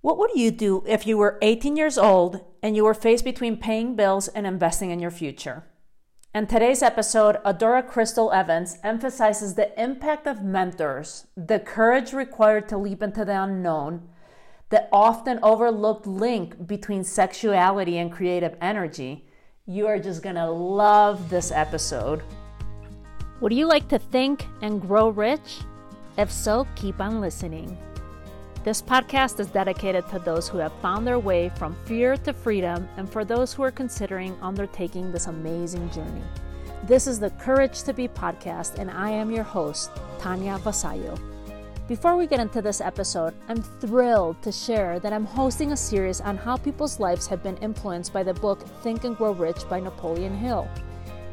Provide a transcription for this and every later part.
What would you do if you were 18 years old and you were faced between paying bills and investing in your future? In today's episode, Adora Crystal Evans emphasizes the impact of mentors, the courage required to leap into the unknown, the often overlooked link between sexuality and creative energy. You are just gonna love this episode. Would you like to think and grow rich? If so, keep on listening. This podcast is dedicated to those who have found their way from fear to freedom and for those who are considering undertaking this amazing journey. This is the Courage to Be podcast, and I am your host, Tanya Vasallo. Before we get into this episode, I'm thrilled to share that I'm hosting a series on how people's lives have been influenced by the book Think and Grow Rich by Napoleon Hill.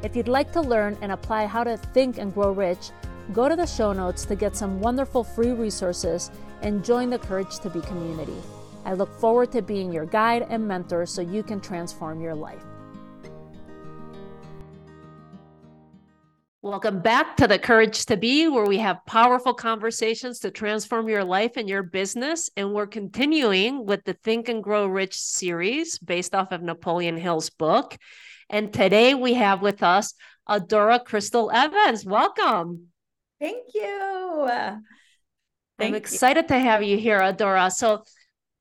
If you'd like to learn and apply how to think and grow rich, go to the show notes to get some wonderful free resources and join the Courage to Be community. I look forward to being your guide and mentor so you can transform your life. Welcome back to the Courage to Be, where we have powerful conversations to transform your life and your business. And we're continuing with the Think and Grow Rich series based off of Napoleon Hill's book. And today we have with us Adora Crystal Evans. Welcome. Thank you. Thank I'm excited you. to have you here, Adora. So,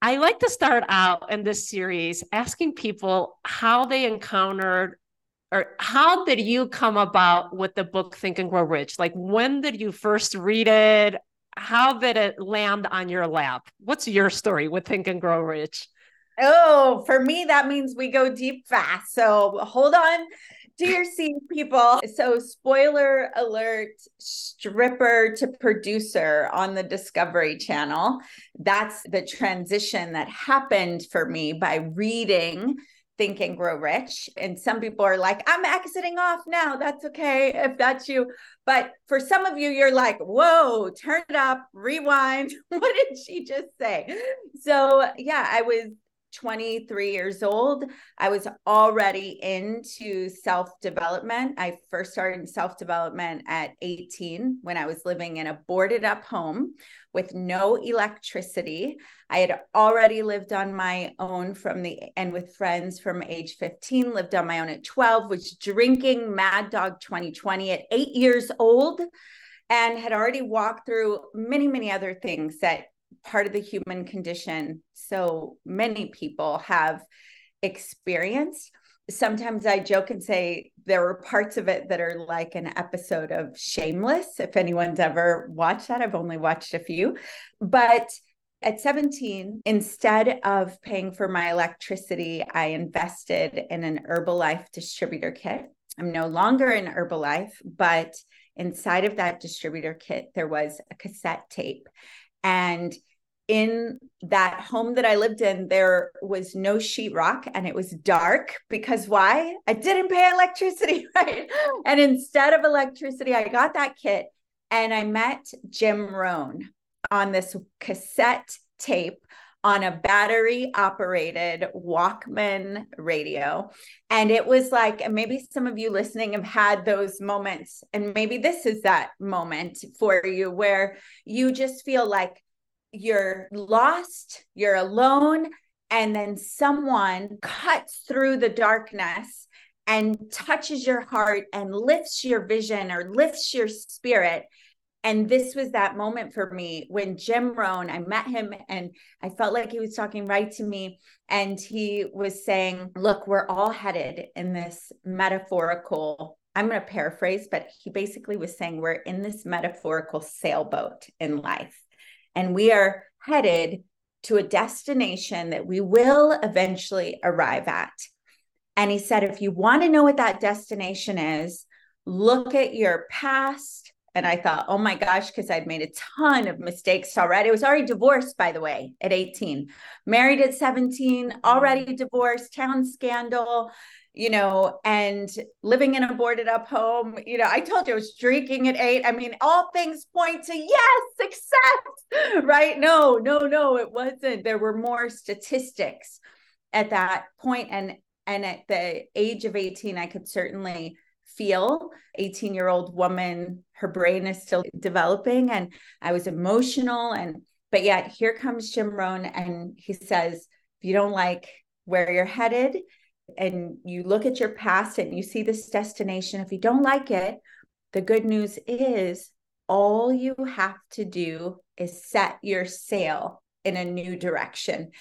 I like to start out in this series asking people how they encountered or how did you come about with the book Think and Grow Rich? Like, when did you first read it? How did it land on your lap? What's your story with Think and Grow Rich? Oh, for me, that means we go deep fast. So hold on seat, people. So, spoiler alert stripper to producer on the Discovery Channel. That's the transition that happened for me by reading Think and Grow Rich. And some people are like, I'm exiting off now. That's okay if that's you. But for some of you, you're like, whoa, turn it up, rewind. what did she just say? So, yeah, I was 23 years old, I was already into self development. I first started self development at 18 when I was living in a boarded up home with no electricity. I had already lived on my own from the and with friends from age 15, lived on my own at 12, was drinking Mad Dog 2020 at eight years old and had already walked through many, many other things that part of the human condition so many people have experienced sometimes I joke and say there were parts of it that are like an episode of Shameless. If anyone's ever watched that, I've only watched a few. But at 17, instead of paying for my electricity, I invested in an Herbalife distributor kit. I'm no longer in Herbalife, but inside of that distributor kit, there was a cassette tape. And in that home that I lived in, there was no sheetrock and it was dark because why? I didn't pay electricity, right? And instead of electricity, I got that kit and I met Jim Rohn on this cassette tape on a battery operated Walkman radio. And it was like, maybe some of you listening have had those moments, and maybe this is that moment for you where you just feel like you're lost, you're alone, and then someone cuts through the darkness and touches your heart and lifts your vision or lifts your spirit. And mm-hmm. this was that moment for me when Jim Rohn, I met him and I felt like he was talking right to me. And he was saying, Look, we're all headed in this metaphorical I'm going to paraphrase, but he basically was saying we're in this metaphorical sailboat in life and we are headed to a destination that we will eventually arrive at. And he said, if you want to know what that destination is, look at your past. And I thought, oh my gosh, because I'd made a ton of mistakes already. I was already divorced, by the way, at 18, married at 17, already mm-hmm. divorced, town scandal, you know, and living in a boarded up home. You know, I told you I was drinking at eight. I mean, all things point to yes, success, right? No, no, no, it wasn't. There were more statistics at that point, and and at the age of 18, I could certainly feel 18 year old woman her brain is still developing and i was emotional and But yet here comes Jim Rohn and he says, if you don't like where you're headed and you look at your past and you see this destination, if you don't like it, the good news is all you have to do is set your sail in a new direction.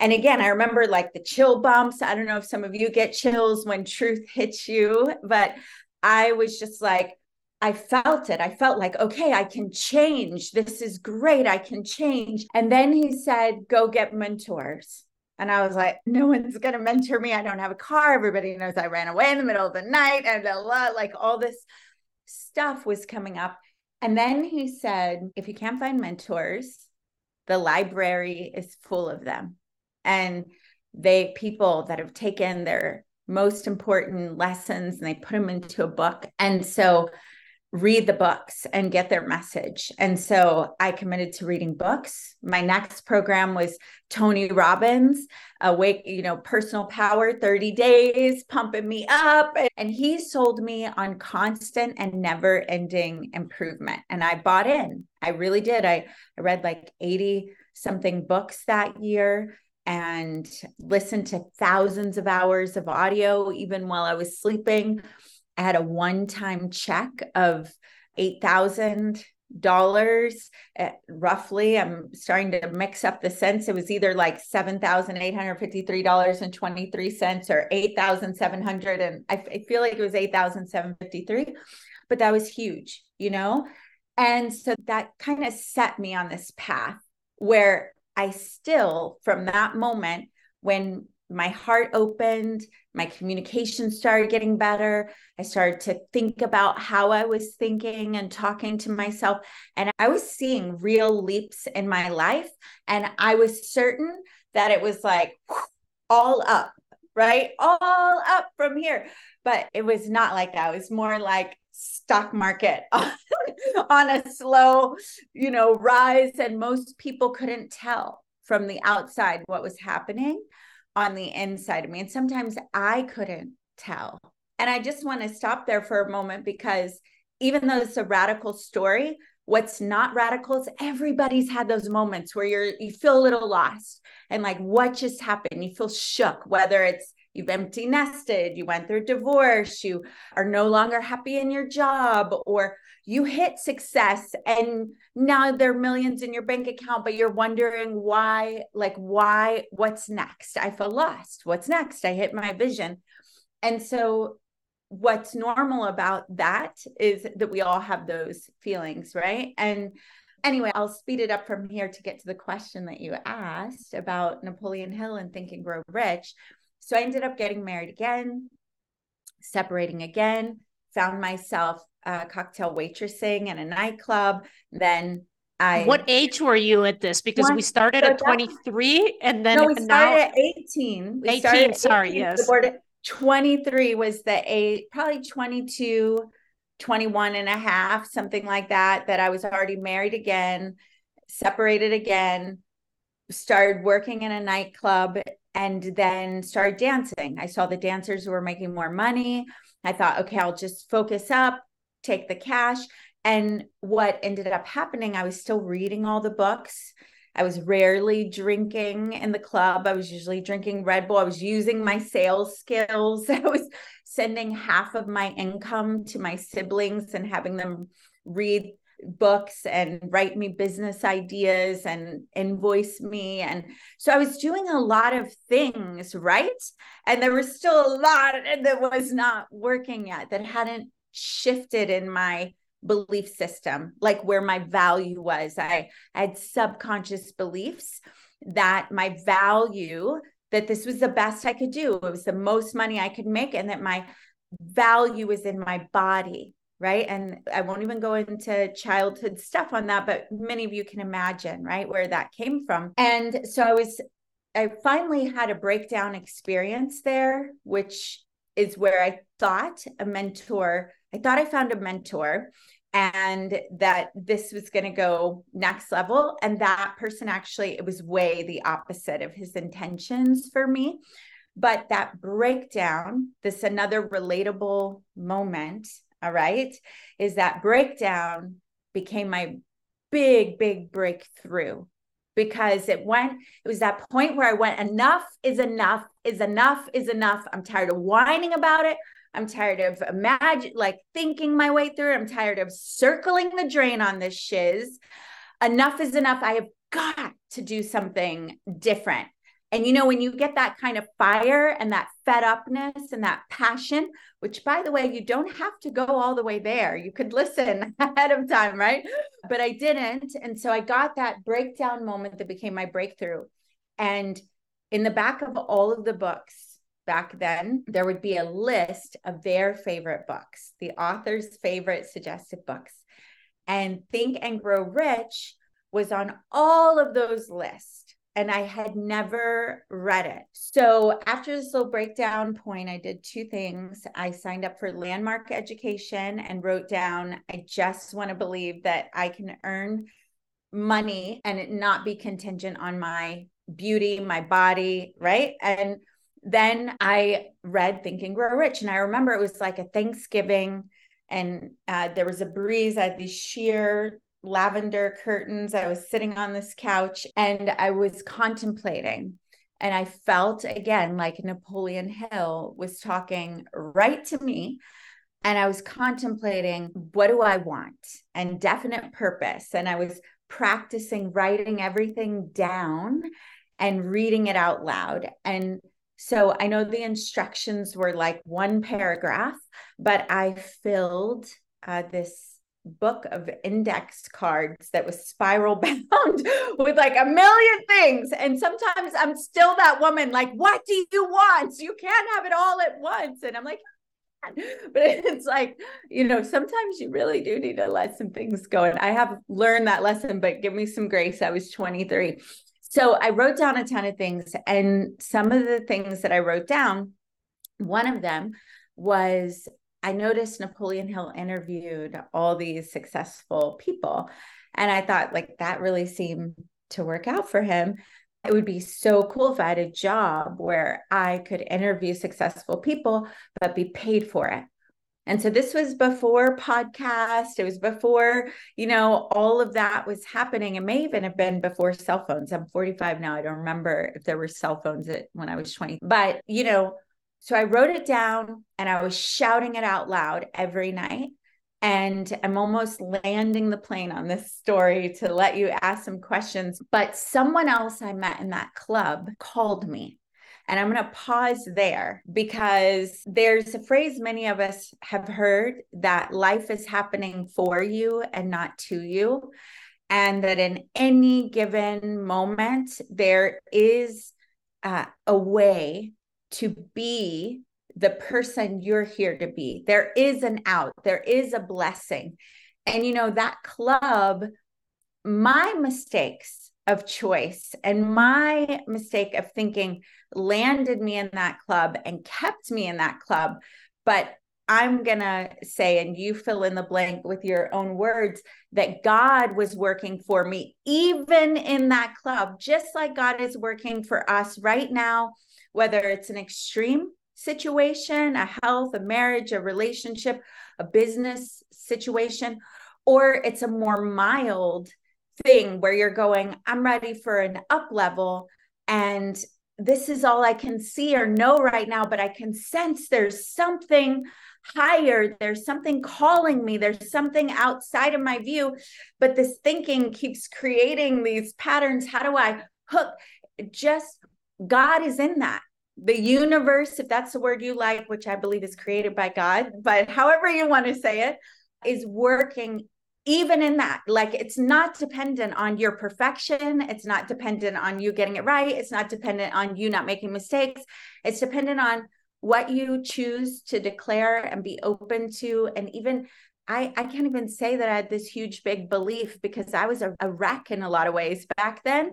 And again, I remember like the chill bumps. I don't know if some of you get chills when truth hits you, but I was just like, I felt it. I felt like, okay, I can change. This is great. I can change. And then he said, go get mentors. And I was like, no one's going to mentor me. I don't have a car. Everybody knows I ran away in the middle of the night and blah, blah, like all this stuff was coming up. And then he said, if you can't find mentors, the library is full of them. And they, people that have taken their most important lessons and they put them into a book. And so read the books and get their message. And so I committed to reading books. My next program was Tony Robbins, awake, you know, personal power, 30 days, pumping me up. And he sold me on constant and never ending improvement. And I bought in. I really did. I, I read like 80 something books that year and listened to thousands of hours of audio, even while I was sleeping I had a one time check of $8,000 uh, roughly. I'm starting to mix up the cents. It was either like $7,853.23 or 8,700 and I, I feel like it was 8,753, but that was huge, you know? And so that kind of set me on this path where I still, from that moment when my heart opened, my communication started getting better. I started to think about how I was thinking and talking to myself. And I was seeing real leaps in my life. And I was certain that it was like all up, right? All up from here. But it was not like that. It was more like stock market on a slow, you know, rise. And most people couldn't tell from the outside what was happening on the inside of me. And sometimes I couldn't tell. And I just want to stop there for a moment because even though it's a radical story, what's not radical is everybody's had those moments where you're you feel a little lost and like what just happened you feel shook whether it's you've empty nested you went through divorce you are no longer happy in your job or you hit success and now there are millions in your bank account but you're wondering why like why what's next? I feel lost. What's next? I hit my vision. And so what's normal about that is that we all have those feelings right? And anyway i'll speed it up from here to get to the question that you asked about napoleon hill and think and grow rich so i ended up getting married again separating again found myself uh, cocktail waitressing in a nightclub. Then I. What age were you at this? Because we started so at 23 and then no, we started now, at 18. We 18, sorry, 18, yes. 23 was the age, probably 22, 21 and a half, something like that, that I was already married again, separated again, started working in a nightclub, and then started dancing. I saw the dancers who were making more money. I thought, okay, I'll just focus up, take the cash. And what ended up happening, I was still reading all the books. I was rarely drinking in the club. I was usually drinking Red Bull. I was using my sales skills. I was sending half of my income to my siblings and having them read books and write me business ideas and invoice me. And so I was doing a lot of things, right? And there was still a lot that was not working yet, that hadn't shifted in my belief system, like where my value was. I, I had subconscious beliefs that my value, that this was the best I could do, it was the most money I could make, and that my value is in my body right? And I won't even go into childhood stuff on that, but many of you can imagine, right, where that came from. And so I was, I finally had a breakdown experience there, which is where I thought a mentor, I thought I found a mentor and that this was going to go next level. And that person actually, it was way the opposite of his intentions for me. But that breakdown, this another relatable moment all right, is that breakdown became my big, big breakthrough because it went, it was that point where I went, enough is enough, is enough, is enough. I'm tired of whining about it. I'm tired of imagine like thinking my way through it. I'm tired of circling the drain on this shiz. Enough is enough. I have got to do something different. And you know, when you get that kind of fire and that fed upness and that passion, which by the way, you don't have to go all the way there. You could listen ahead of time, right? But I didn't. And so I got that breakdown moment that became my breakthrough. And in the back of all of the books back then, there would be a list of their favorite books, the author's favorite suggested books. And Think and Grow Rich was on all of those lists and I had never read it. So after this little breakdown point, I did two things. I signed up for landmark education and wrote down, I just want to believe that I can earn money and it not be contingent on my beauty, my body, right? And then I read Think and Grow Rich. And I remember it was like a Thanksgiving and uh, there was a breeze. I had these sheer lavender curtains. I was sitting on this couch and I was contemplating. And I felt again like Napoleon Hill was talking right to me. And I was contemplating what do I want and definite purpose. And I was practicing writing everything down and reading it out loud. And so I know the instructions were like one paragraph, but I filled uh, this book of index cards that was spiral bound with like a million things. And sometimes I'm still that woman, like, what do you want? You can't have it all at once. And I'm like, but it's like, you know, sometimes you really do need to let some things go. And I have learned that lesson, but give me some grace. I was 23. So I wrote down a ton of things. And some of the things that I wrote down, one of them was I noticed Napoleon Hill interviewed all these successful people. And I thought, like, that really seemed to work out for him. It would be so cool if I had a job where I could interview successful people, but be paid for it. And so this was before podcast. It was before, you know, all of that was happening. It may even have been before cell phones. I'm 45 now. I don't remember if there were cell phones when I was 20. But, you know, so I wrote it down and I was shouting it out loud every night. And I'm almost landing the plane on this story to let you ask some questions. But someone else I met in that club called me. And I'm going to pause there because there's a phrase many of us have heard that life is happening for you and not to you. And that in any given moment, there is uh, a way to be the person you're here to be. There is an out, there is a blessing. And you know, that club, my mistakes of choice and my mistake of thinking landed me in that club and kept me in that club. But I'm going to say, and you fill in the blank with your own words, that God was working for me, even in that club, just like God is working for us right now whether it's an extreme situation, a health, a marriage, a relationship, a business situation, or it's a more mild thing where you're going, I'm ready for an up level and this is all I can see or know right now, but I can sense there's something higher. There's something calling me. There's something outside of my view. But this thinking keeps creating these patterns. How do I hook? Just God is in that. The universe, if that's the word you like, which I believe is created by God, but however you want to say it, is working even in that. Like it's not dependent on your perfection. It's not dependent on you getting it right. It's not dependent on you not making mistakes. It's dependent on what you choose to declare and be open to. And even I, I can't even say that I had this huge, big belief because I was a, a wreck in a lot of ways back then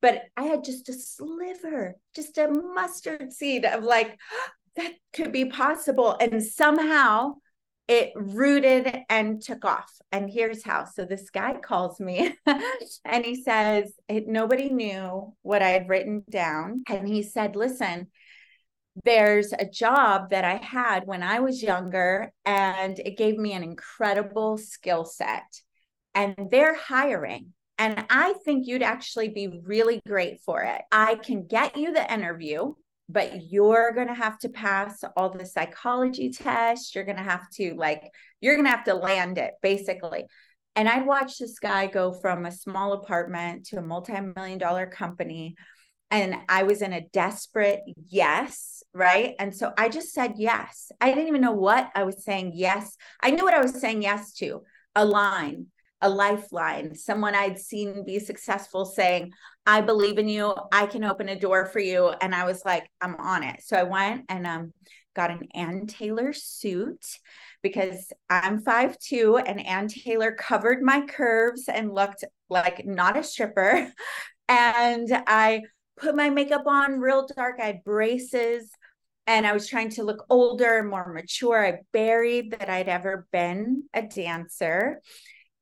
but I had just a sliver, just a mustard seed of like, that could be possible. And somehow it rooted and took off. And here's how. So this guy calls me and he says, Nobody knew what I had written down. And he said, Listen, there's a job that I had when I was younger, and it gave me an incredible skill set. And they're hiring And I think you'd actually be really great for it. I can get you the interview, but you're going to have to pass all the psychology tests. You're going to have to, like, you're going to have to land it basically. And I'd watch this guy go from a small apartment to a multi million dollar company. And I was in a desperate yes, right? And so I just said yes. I didn't even know what I was saying yes. I knew what I was saying yes to a line, a lifeline, someone I'd seen be successful saying, I believe in you. I can open a door for you. And I was like, I'm on it. So I went and um, got an Ann Taylor suit because I'm five two, and Ann Taylor covered my curves and looked like not a stripper. And I put my makeup on real dark. I had braces and I was trying to look older and more mature. I buried that I'd ever been a dancer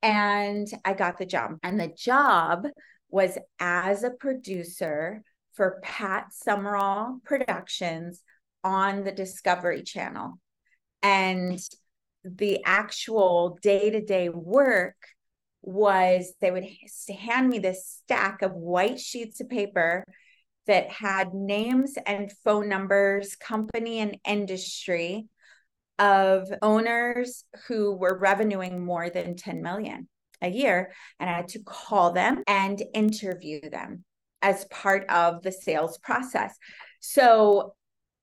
and I got the job. And the job was as a producer for Pat Summerall Productions on the Discovery Channel. And the actual day to day work was they would hand me this stack of white sheets of paper that had names and phone numbers, company and industry of owners who were revenuing more than 10 million a year. And I had to call them and interview them as part of the sales process. So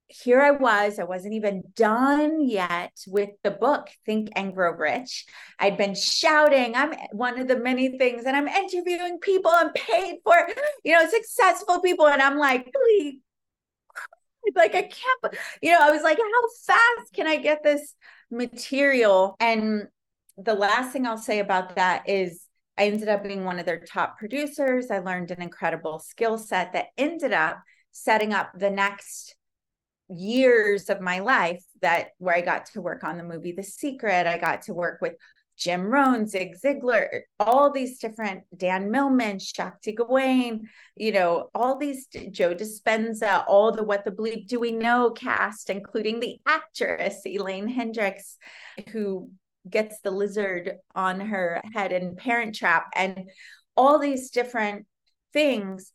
here I was, I wasn't even done yet with the book, Think and Grow Rich. I'd been shouting, I'm one of the many things, and I'm interviewing people I'm paid for, you know, successful people. And I'm like, really, like, I can't, you know, I was like, how fast can I get this material? And the last thing I'll say about that is I ended up being one of their top producers. I learned an incredible skill set that ended up setting up the next years of my life that where I got to work on the movie The Secret. I got to work with Jim Rohn, Zig Ziglar, all these different Dan Millman, Shakti Gawain, you know, all these Joe Dispenza, all the What the Bleep Do We Know cast, including the actress Elaine Hendrix, who gets the lizard on her head in Parent Trap, and all these different things.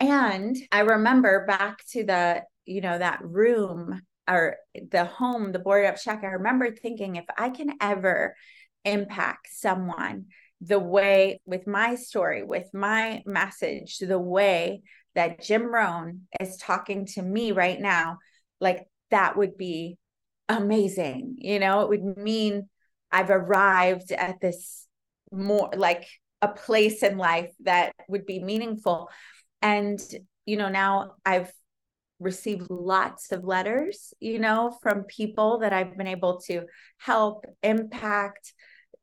And I remember back to the you know that room or the home the boarded up shack i remember thinking if i can ever impact someone the way with my story with my message the way that jim rohn is talking to me right now like that would be amazing you know? It would mean i've arrived at this more like a place in life that would be meaningful. And you know now i've received lots of letters, you know, from people that I've been able to help, impact,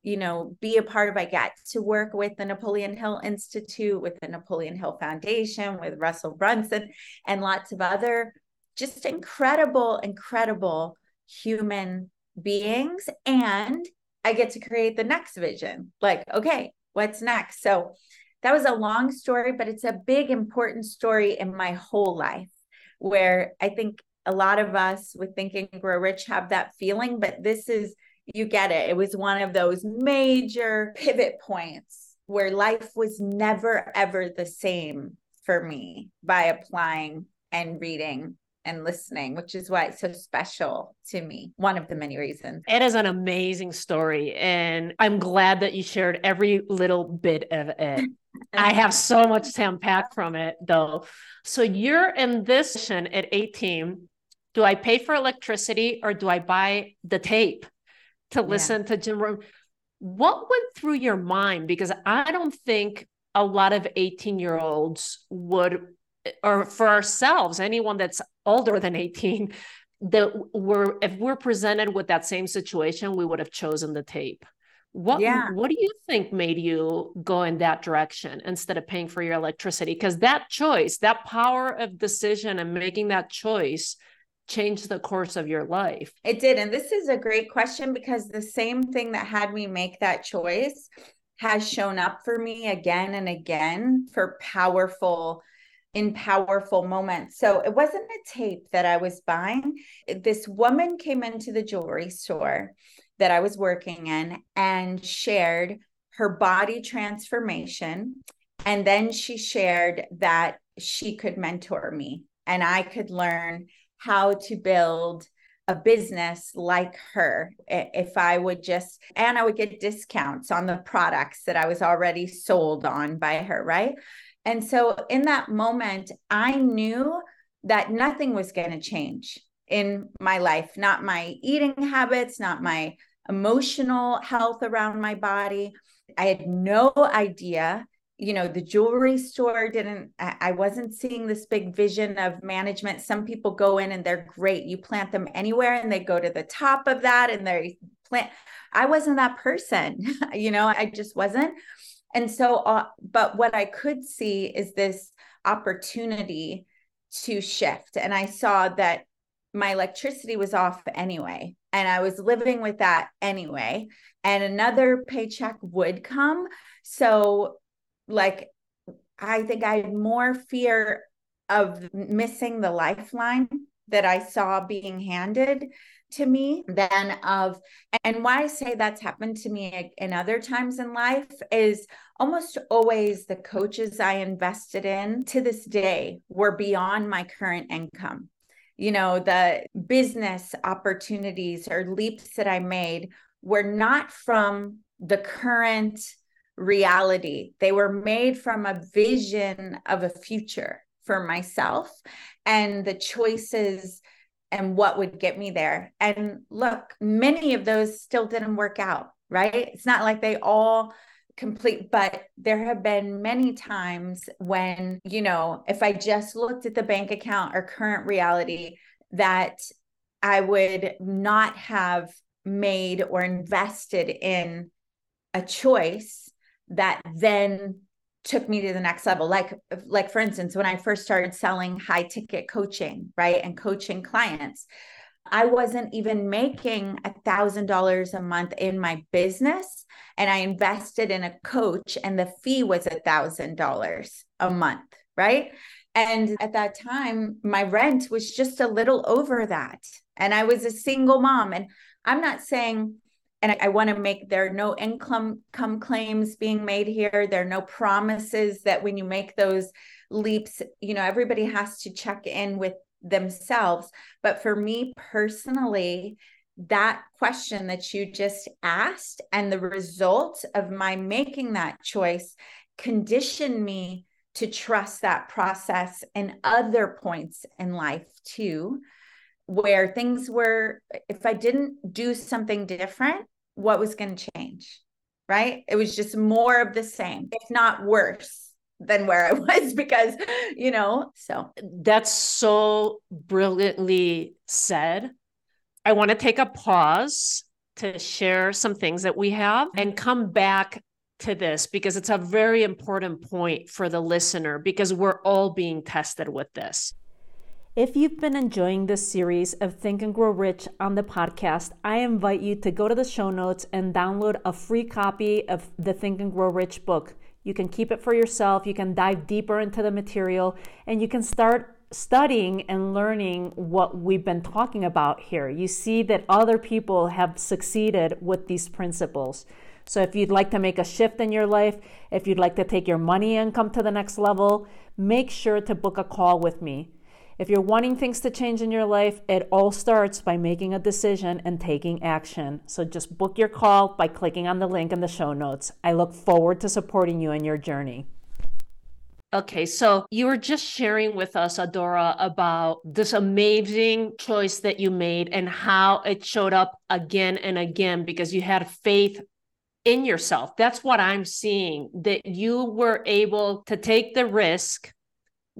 you know, be a part of. I get to work with the Napoleon Hill Institute, with the Napoleon Hill Foundation, with Russell Brunson, and lots of other just incredible, incredible human beings. And I get to create the next vision. Like, okay, what's next? So that was a long story, but it's a big, important story in my whole life where I think a lot of us with Think and Grow Rich have that feeling, but this is, you get it. It was one of those major pivot points where life was never, ever the same for me by applying and reading and listening, which is why it's so special to me. One of the many reasons. It is an amazing story. And I'm glad that you shared every little bit of it. I have so much to unpack from it, though. So you're in this session at 18. Do I pay for electricity or do I buy the tape to listen yeah. to Jim Rohn? What went through your mind? Because I don't think a lot of 18 year olds would, or for ourselves, anyone that's older than 18, that we're, if we're presented with that same situation, we would have chosen the tape. What yeah. what do you think made you go in that direction instead of paying for your electricity? Because that choice, that power of decision and making that choice changed the course of your life. It did. And this is a great question because the same thing that had me make that choice has shown up for me again and again for powerful in powerful moments. So it wasn't a tape that I was buying. This woman came into the jewelry store that I was working in and shared her body transformation And then she shared that she could mentor me and I could learn how to build a business like her if I would just, and I would get discounts on the products that I was already sold on by her, right? And so in that moment, I knew that nothing was going to change in my life, not my eating habits, not my emotional health around my body. I had no idea you know the jewelry store didn't i wasn't seeing this big vision of management. Some people go in and they're great. You plant them anywhere and they go to the top of that and they plant. I wasn't that person you know i just wasn't. And so uh, but what i could see is this opportunity to shift. And i saw that my electricity was off anyway and i was living with that anyway. And another paycheck would come. So like I think I had more fear of missing the lifeline that I saw being handed to me than of and why I say that's happened to me in other times in life is almost always the coaches I invested in to this day were beyond my current income. You know, the business opportunities or leaps that I made were not from the current reality. They were made from a vision of a future for myself and the choices and what would get me there. And look, many of those still didn't work out, right? It's not like they all complete, but there have been many times when, you know, if I just looked at the bank account or current reality, that I would not have made or invested in a choice that then took me to the next level. Like like for instance when i first started selling high ticket coaching right and coaching clients i wasn't even making a thousand dollars a month in my business and i invested in a coach and the fee was a thousand dollars a month right? And at that time my rent was just a little over that and i was a single mom. And i'm not saying and I, I want to make there are no income come claims being made here. There are no promises that when you make those leaps, you know, everybody has to check in with themselves. But for me personally, that question that you just asked and the result of my making that choice conditioned me to trust that process in other points in life too where things were if i didn't do something different what was going to change right? It was just more of the same if not worse than where i was because you know so. That's so brilliantly said. I want to take a pause to share some things that we have mm-hmm. and come back to this because it's a very important point for the listener because we're all being tested with this if you've been enjoying this series of Think and Grow Rich on the podcast, I invite you to go to the show notes and download a free copy of the Think and Grow Rich book. You can keep it for yourself, you can dive deeper into the material, and you can start studying and learning what we've been talking about here. You see that other people have succeeded with these principles. So, if you'd like to make a shift in your life, if you'd like to take your money income to the next level, make sure to book a call with me. If you're wanting things to change in your life, it all starts by making a decision and taking action. So just book your call by clicking on the link in the show notes. I look forward to supporting you in your journey. Okay, so you were just sharing with us, Adora, about this amazing choice that you made and how it showed up again and again because you had faith in yourself. That's what I'm seeing, that you were able to take the risk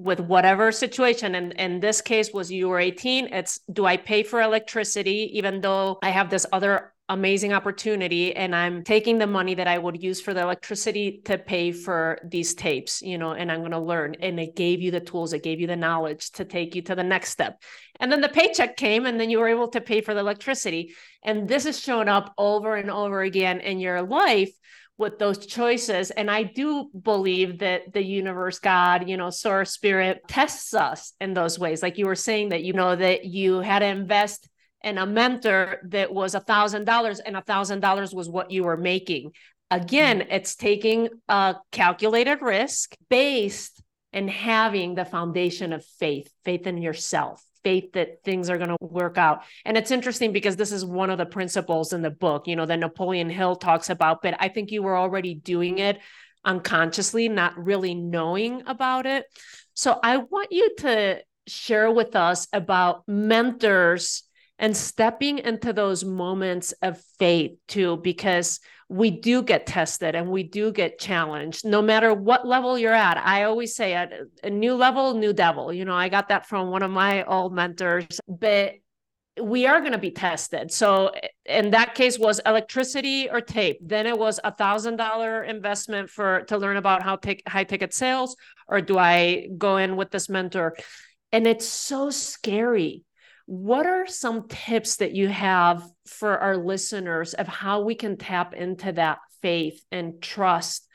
with whatever situation and in this case was you were 18 it's do i pay for electricity even though i have this other amazing opportunity and i'm taking the money that i would use for the electricity to pay for these tapes you know and i'm going to learn and it gave you the tools it gave you the knowledge to take you to the next step. And then the paycheck came and then you were able to pay for the electricity. And this is shown up over and over again in your life with those choices. And I do believe that the universe, God, you know, source spirit tests us in those ways. Like you were saying that, you know, that you had to invest in a mentor that was a thousand dollars and a thousand dollars was what you were making. Again, mm-hmm. it's taking a calculated risk based and having the foundation of faith, faith in yourself, faith that things are going to work out. And it's interesting because this is one of the principles in the book, you know, that Napoleon Hill talks about, but I think you were already doing it unconsciously, not really knowing about it. So I want you to share with us about mentors and stepping into those moments of faith too, because we do get tested and we do get challenged no matter what level you're at. I always say at a new level, new devil. You know, I got that from one of my old mentors, but we are going to be tested. So in that case was electricity or tape. Then it was a thousand dollar investment for to learn about how take high ticket sales, or do I go in with this mentor? And it's so scary what are some tips that you have for our listeners of how we can tap into that faith and trust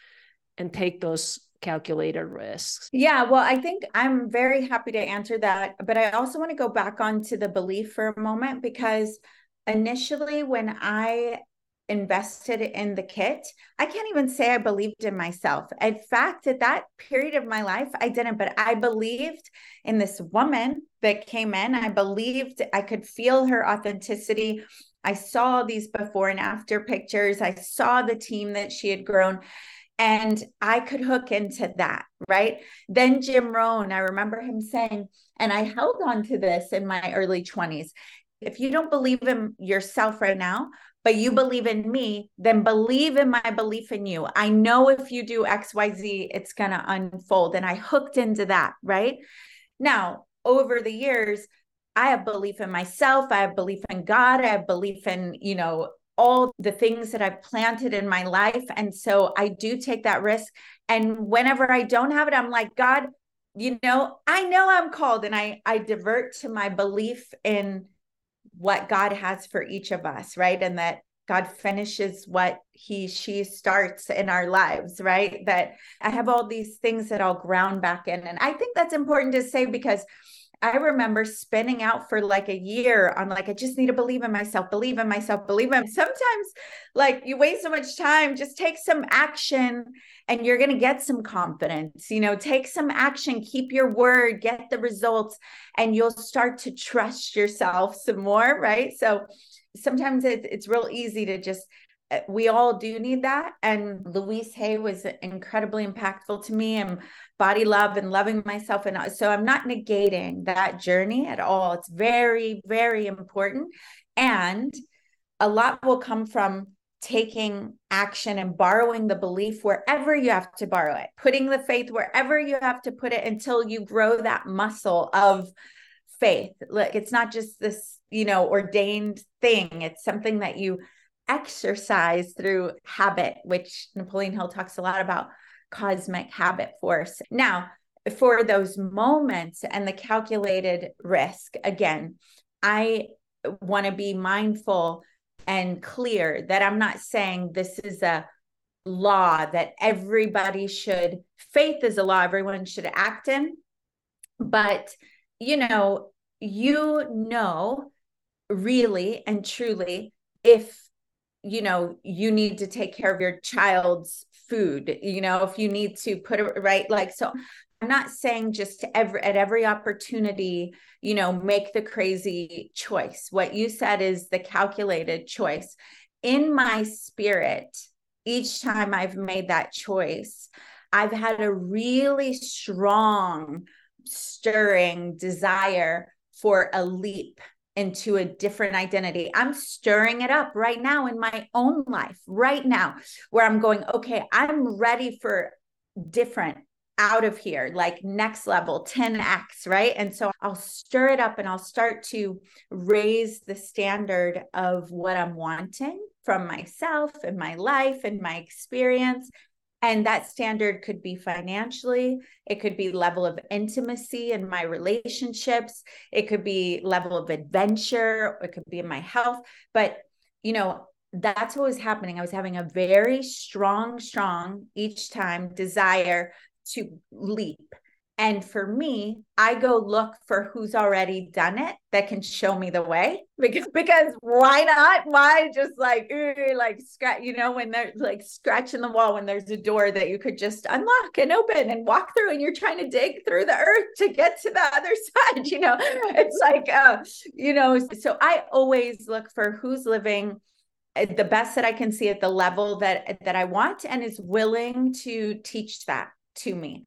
and take those calculated risks? Yeah, well, I think I'm very happy to answer that. But I also want to go back onto the belief for a moment because initially, when I invested in the kit, I can't even say I believed in myself. In fact, at that period of my life, I didn't, but I believed in this woman that came in. I believed I could feel her authenticity. I saw these before and after pictures. I saw the team that she had grown and I could hook into that, right? Then Jim Rohn, I remember him saying, and I held on to this in my early 20s. If you don't believe in yourself right now, but you believe in me, then believe in my belief in you. I know if you do XYZ, it's going to unfold. And I hooked into that, right? Now, over the years, I have belief in myself. I have belief in God. I have belief in, you know, all the things that I've planted in my life. And so I do take that risk. And whenever I don't have it, I'm like, God, you know, I know I'm called and I I divert to my belief in what God has for each of us, right? And that God finishes what he, she starts in our lives, right? That I have all these things that I'll ground back in. And I think that's important to say because I remember spinning out for like a year on like, I just need to believe in myself, believe in myself, believe in. Sometimes, like, you waste so much time, just take some action and you're going to get some confidence. You know, take some action, keep your word, get the results, and you'll start to trust yourself some more. Right. So sometimes it, it's real easy to just, Eh, we all do need that. And Louise Hay was incredibly impactful to me. And body love and loving myself. And so I'm not negating that journey at all. It's very, very important. And a lot will come from taking action and borrowing the belief wherever you have to borrow it, putting the faith wherever you have to put it until you grow that muscle of faith. Like it's not just this, you know, ordained thing, it's something that you exercise through habit, which Napoleon Hill talks a lot about cosmic habit force. Now, for those moments and the calculated risk, again, I want to be mindful and clear that I'm not saying this is a law that everybody should, faith is a law everyone should act in. But, you know, you know, really and truly, if you know you need to take care of your child's food you know if you need to put it right? Like so i'm not saying just every at every opportunity you know make the crazy choice. What you said is the calculated choice. In my spirit each time i've made that choice i've had a really strong stirring desire for a leap into a different identity. I'm stirring it up right now in my own life, right now, where I'm going, okay, I'm ready for different out of here, like next level, 10x, right? And so I'll stir it up and I'll start to raise the standard of what I'm wanting from myself and my life and my experience. And that standard could be financially, it could be level of intimacy in my relationships, it could be level of adventure, it could be in my health. But, you know, that's what was happening. I was having a very strong, strong each time desire to leap. And for me, I go look for who's already done it that can show me the way because because why not? Why just like like scratch, you know, when they're like scratching the wall when there's a door that you could just unlock and open and walk through and you're trying to dig through the earth to get to the other side, you know. It's like uh, you know, so I always look for who's living uh, the best that I can see at the level that that I want and is willing to teach that to me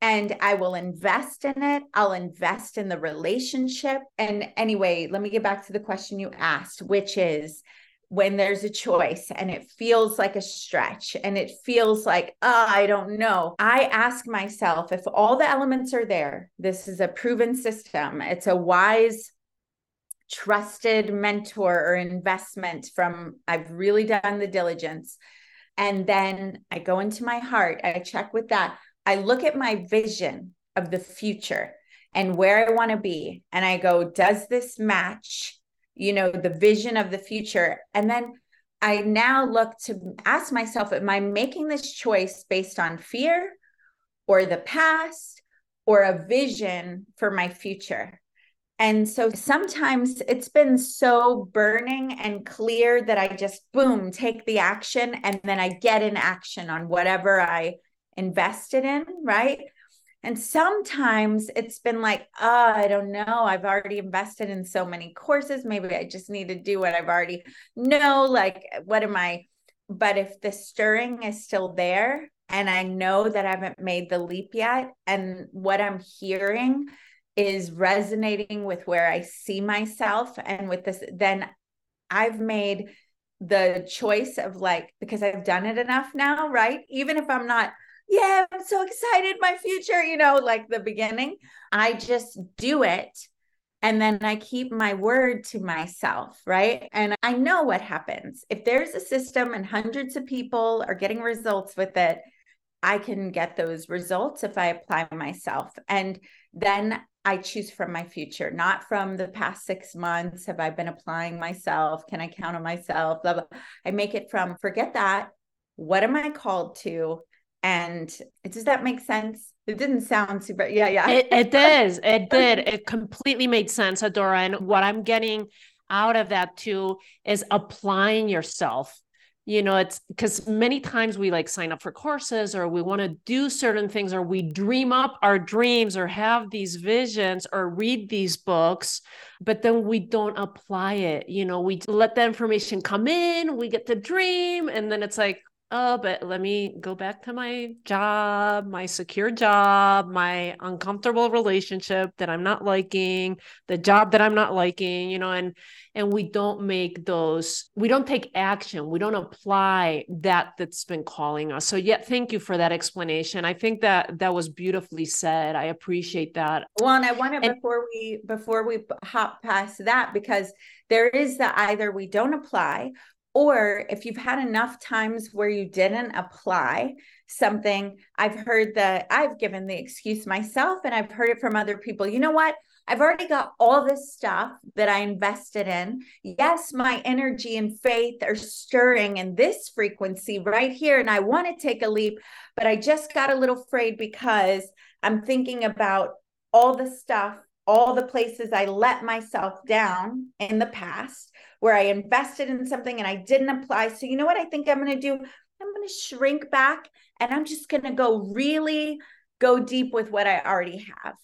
and I will invest in it. I'll invest in the relationship. And anyway, let me get back to the question you asked, which is when there's a choice and it feels like a stretch and it feels like, oh, I don't know. I ask myself if all the elements are there, this is a proven system, it's a wise, trusted mentor or investment from I've really done the diligence. And then I go into my heart, I check with that I look at my vision of the future and where I want to be. And I go, does this match, you know, the vision of the future? And then I now look to ask myself, am I making this choice based on fear or the past or a vision for my future? And so sometimes it's been so burning and clear that I just boom, take the action and then I get in action on whatever I invested in, right? And sometimes it's been like, oh, I don't know. I've already invested in so many courses. Maybe I just need to do what I've already know. Like, what am I? But if the stirring is still there and I know that I haven't made the leap yet, and what I'm hearing is resonating with where I see myself and with this, then I've made the choice of like, because I've done it enough now, right? Even if I'm not yeah, I'm so excited, my future, you know, like the beginning. I just do it. And then I keep my word to myself, right? And I know what happens. If there's a system and hundreds of people are getting results with it, I can get those results if I apply myself. And then I choose from my future, not from the past six months. Have I been applying myself? Can I count on myself? Blah, blah. I make it from forget that. What am I called to? And does that make sense? It didn't sound super. Yeah, yeah. It, it does. It did. It completely made sense, Adora. And what I'm getting out of that too is applying yourself. You know, it's because many times we like sign up for courses or we want to do certain things or we dream up our dreams or have these visions or read these books, but then we don't apply it. You know, we let the information come in, we get the dream, and then it's like, oh, but let me go back to my job, my secure job, my uncomfortable relationship that I'm not liking, the job that I'm not liking, you know, and and we don't make those, we don't take action, we don't apply that that's been calling us. So yeah, thank you for that explanation. I think that that was beautifully said. I appreciate that. Well, and I want to before we before we hop past that because there is the either we don't apply or if you've had enough times where you didn't apply something, I've heard that I've given the excuse myself and I've heard it from other people. You know what? I've already got all this stuff that I invested in. Yes, my energy and faith are stirring in this frequency right here. And I want to take a leap, but I just got a little afraid because I'm thinking about all the stuff, all the places I let myself down in the past where I invested in something and I didn't apply. So, you know what I think I'm going to do? I'm going to shrink back and I'm just going to go really go deep with what I already have.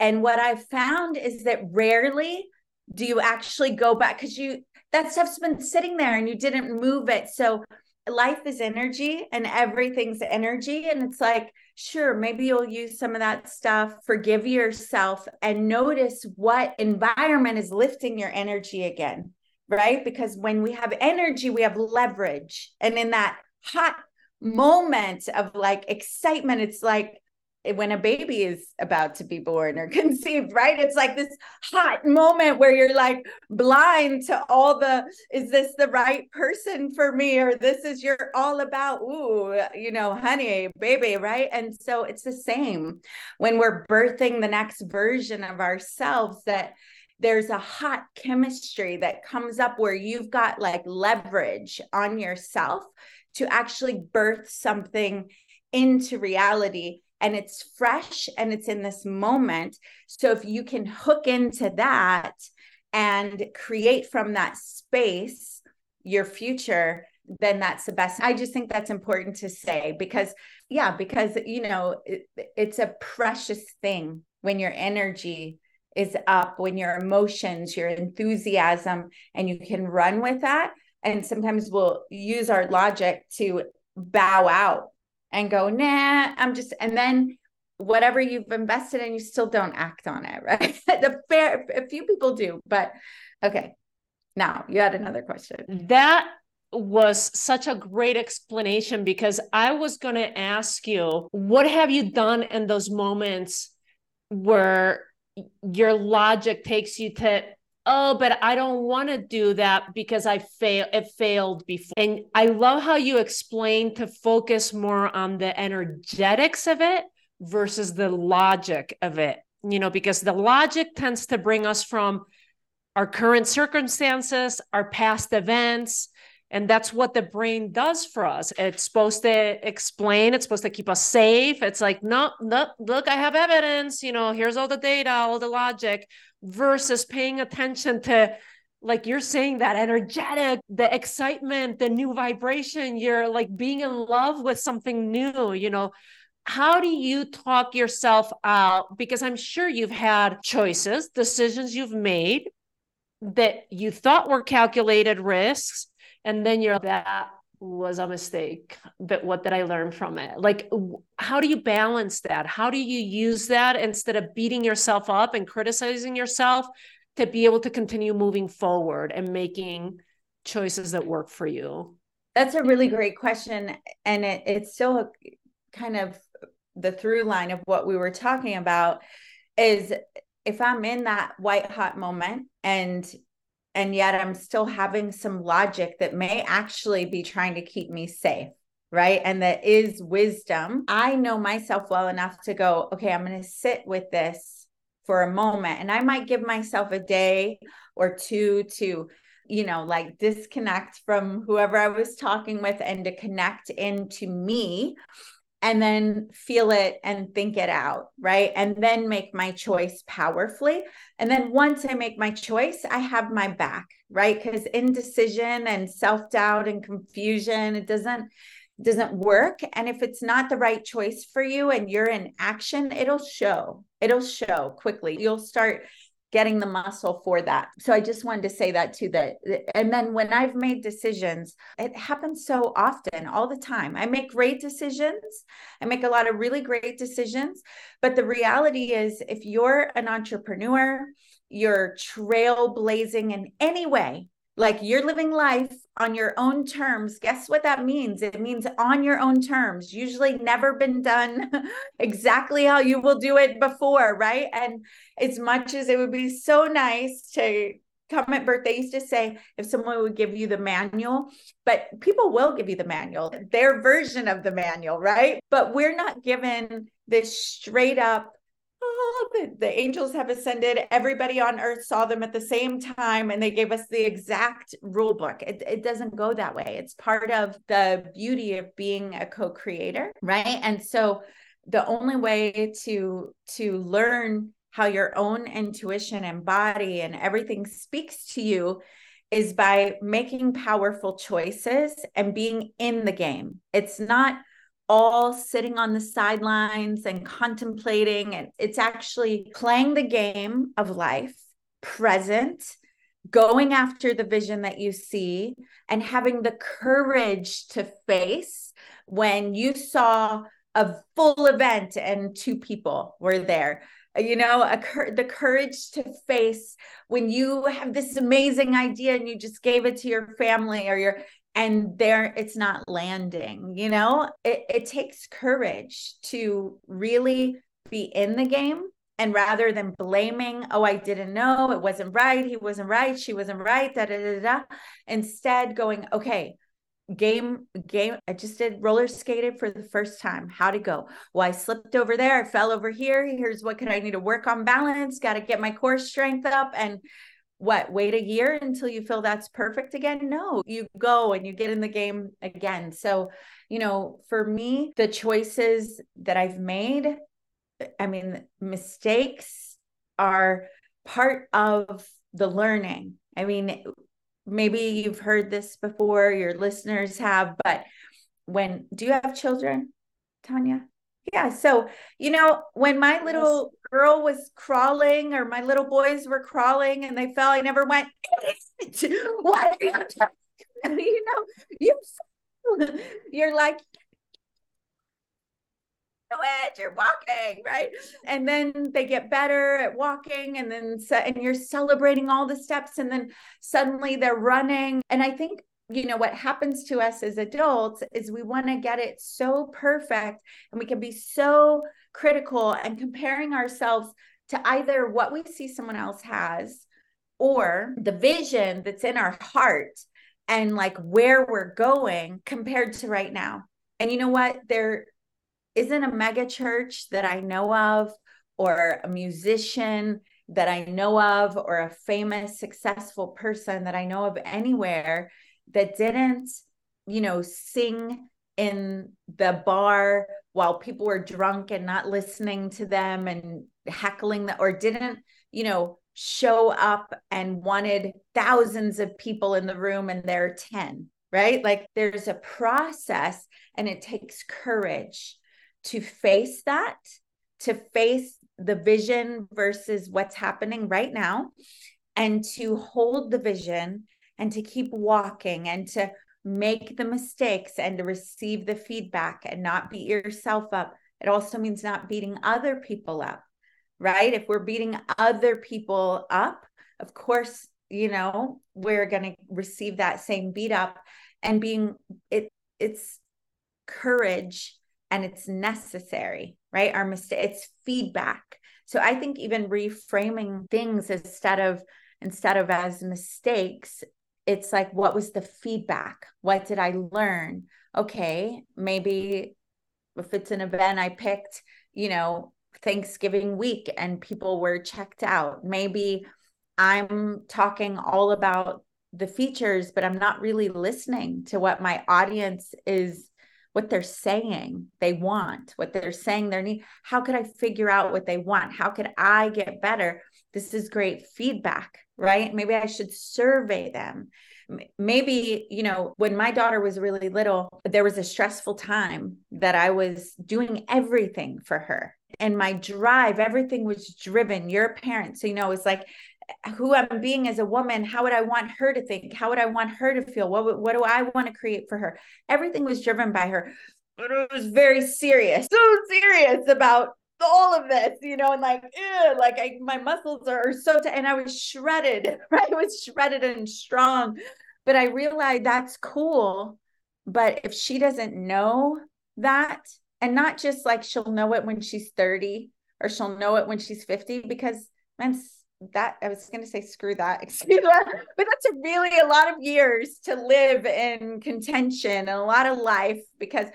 And what I've found is that rarely do you actually go back because you that stuff's been sitting there and you didn't move it. So life is energy and everything's energy. And it's like, sure, maybe you'll use some of that stuff, forgive yourself, and notice what environment is lifting your energy again right? Because when we have energy, we have leverage. And in that hot moment of like excitement, it's like eh, when a baby is about to be born or conceived, right? It's like this hot moment where you're like blind to all the is this the right person for me? Or this is you're all about, ooh, you know, honey, baby, right? And so it's the same when we're birthing the next version of ourselves that there's a hot chemistry that comes up where you've got like leverage on yourself to actually birth something into reality and it's fresh and it's in this moment. So if you can hook into that and create from that space your future, then that's the best. I just think that's important to say because, yeah, because, you know, it, it's a precious thing when your energy is up, when your emotions, your enthusiasm, and you can run with that. And sometimes we'll use our logic to bow out and go, nah, I'm just, and then whatever you've invested in, you still don't act on it, right? the fair, a few people do, but okay. Now you had another question. That was such a great explanation because I was going to ask you, what have you done in those moments where your logic takes you to oh but i don't want to do that because i fail it failed before. And i love how you explain to focus more on the energetics of it versus the logic of it you know because the logic tends to bring us from our current circumstances our past events and that's what the brain does for us. It's supposed to explain it's supposed to keep us safe. It's like no no look i have evidence you know here's all the data all the logic versus paying attention to like you're saying that energetic the excitement the new vibration. You're like being in love with something new you know. How do you talk yourself out? Because i'm sure you've had choices decisions you've made that you thought were calculated risks and then you're that was a mistake but what did i learn from it? Like how do you balance that? How do you use that instead of beating yourself up and criticizing yourself to be able to continue moving forward and making choices that work for you? That's a really great question and it, it's still a, kind of the through line of what we were talking about is if i'm in that white hot moment and and yet I'm still having some logic that may actually be trying to keep me safe. Right. And that is wisdom. I know myself well enough to go, okay, I'm going to sit with this for a moment. And I might give myself a day or two to, you know, like disconnect from whoever I was talking with and to connect into me and then feel it and think it out, right? And then make my choice powerfully. And then once I make my choice, I have my back, right? Because indecision and self-doubt and confusion, it doesn't doesn't work and if it's not the right choice for you and you're in action it'll show it'll show quickly you'll start getting the muscle for that. So I just wanted to say that too that and then when I've made decisions, it happens so often all the time. I make great decisions. I make a lot of really great decisions, but the reality is if you're an entrepreneur, you're trailblazing in any way, like you're living life on your own terms. Guess what that means? It means on your own terms. Usually never been done exactly how you will do it before right? And as much as it would be so nice to come at birth they used to say if someone would give you the manual but people will give you the manual their version of the manual right? But we're not given this straight up oh, the, the angels have ascended. Everybody on earth saw them at the same time, and they gave us the exact rule book. It, it doesn't go that way. It's part of the beauty of being a co creator, right? And so the only way to to learn how your own intuition and body and everything speaks to you is by making powerful choices and being in the game. It's not all sitting on the sidelines and contemplating. And it's actually playing the game of life, present, going after the vision that you see, and having the courage to face when you saw a full event and two people were there you know a, the courage to face when you have this amazing idea and you just gave it to your family or your and there it's not landing you know? It, it takes courage to really be in the game and rather than blaming oh i didn't know. It wasn't right. He wasn't right. She wasn't right. Da, da, da, da. instead going okay game game i just did roller skated for the first time. How'd it go? Well i slipped over there. I fell over here. Here's what can i need to work on balance. Got to get my core strength up. And what wait a year until you feel that's perfect again? No you go and you get in the game again. So you know for me the choices that i've made i mean mistakes are part of the learning. I mean maybe you've heard this before your listeners have but when do you have children tanya yeah. So, you know, when my little yes. girl was crawling or my little boys were crawling and they fell, I never went, what are you doing? You know, you, you're like, it, you're walking, right? And then they get better at walking, and then and you're celebrating all the steps, and then suddenly they're running. And I think you know what happens to us as adults is we want to get it so perfect and we can be so critical and comparing ourselves to either what we see someone else has or the vision that's in our heart and like where we're going compared to right now. And you know what? There isn't a mega church that I know of or a musician that I know of or a famous successful person that I know of anywhere that didn't, you know, sing in the bar while people were drunk and not listening to them and heckling that, or didn't, you know, show up and wanted thousands of people in the room and there are 10, right? Like there's a process and it takes courage to face that, to face the vision versus what's happening right now, and to hold the vision and to keep walking and to make the mistakes and to receive the feedback and not beat yourself up. It also means not beating other people up, right? If we're beating other people up, of course, you know, we're going to receive that same beat up and being it it's courage and it's necessary, right? Our mistake it's feedback. So I think even reframing things instead of instead of as mistakes it's like what was the feedback? What did i learn? Okay maybe if it's an event i picked you know thanksgiving week and people were checked out. Maybe i'm talking all about the features but i'm not really listening to what my audience is what they're saying they want what they're saying their need how could i figure out what they want? How could i get better this is great feedback right? Maybe I should survey them. Maybe, you know, when my daughter was really little, there was a stressful time that I was doing everything for her. And my drive, everything was driven. You're a parent. So, you know, it's like uh, who I'm being as a woman, how would I want her to think? How would I want her to feel? What, what do I want to create for her? Everything was driven by her. But it was very serious, so serious about all of this, you know, and like, ew, like I, my muscles are so, t- and I was shredded, right? I was shredded and strong. But I realized that's cool. But if she doesn't know that, and not just like she'll know it when she's 30 or she'll know it when she's 50, because that I was going to say screw that, excuse me, but that's a really a lot of years to live in contention and a lot of life because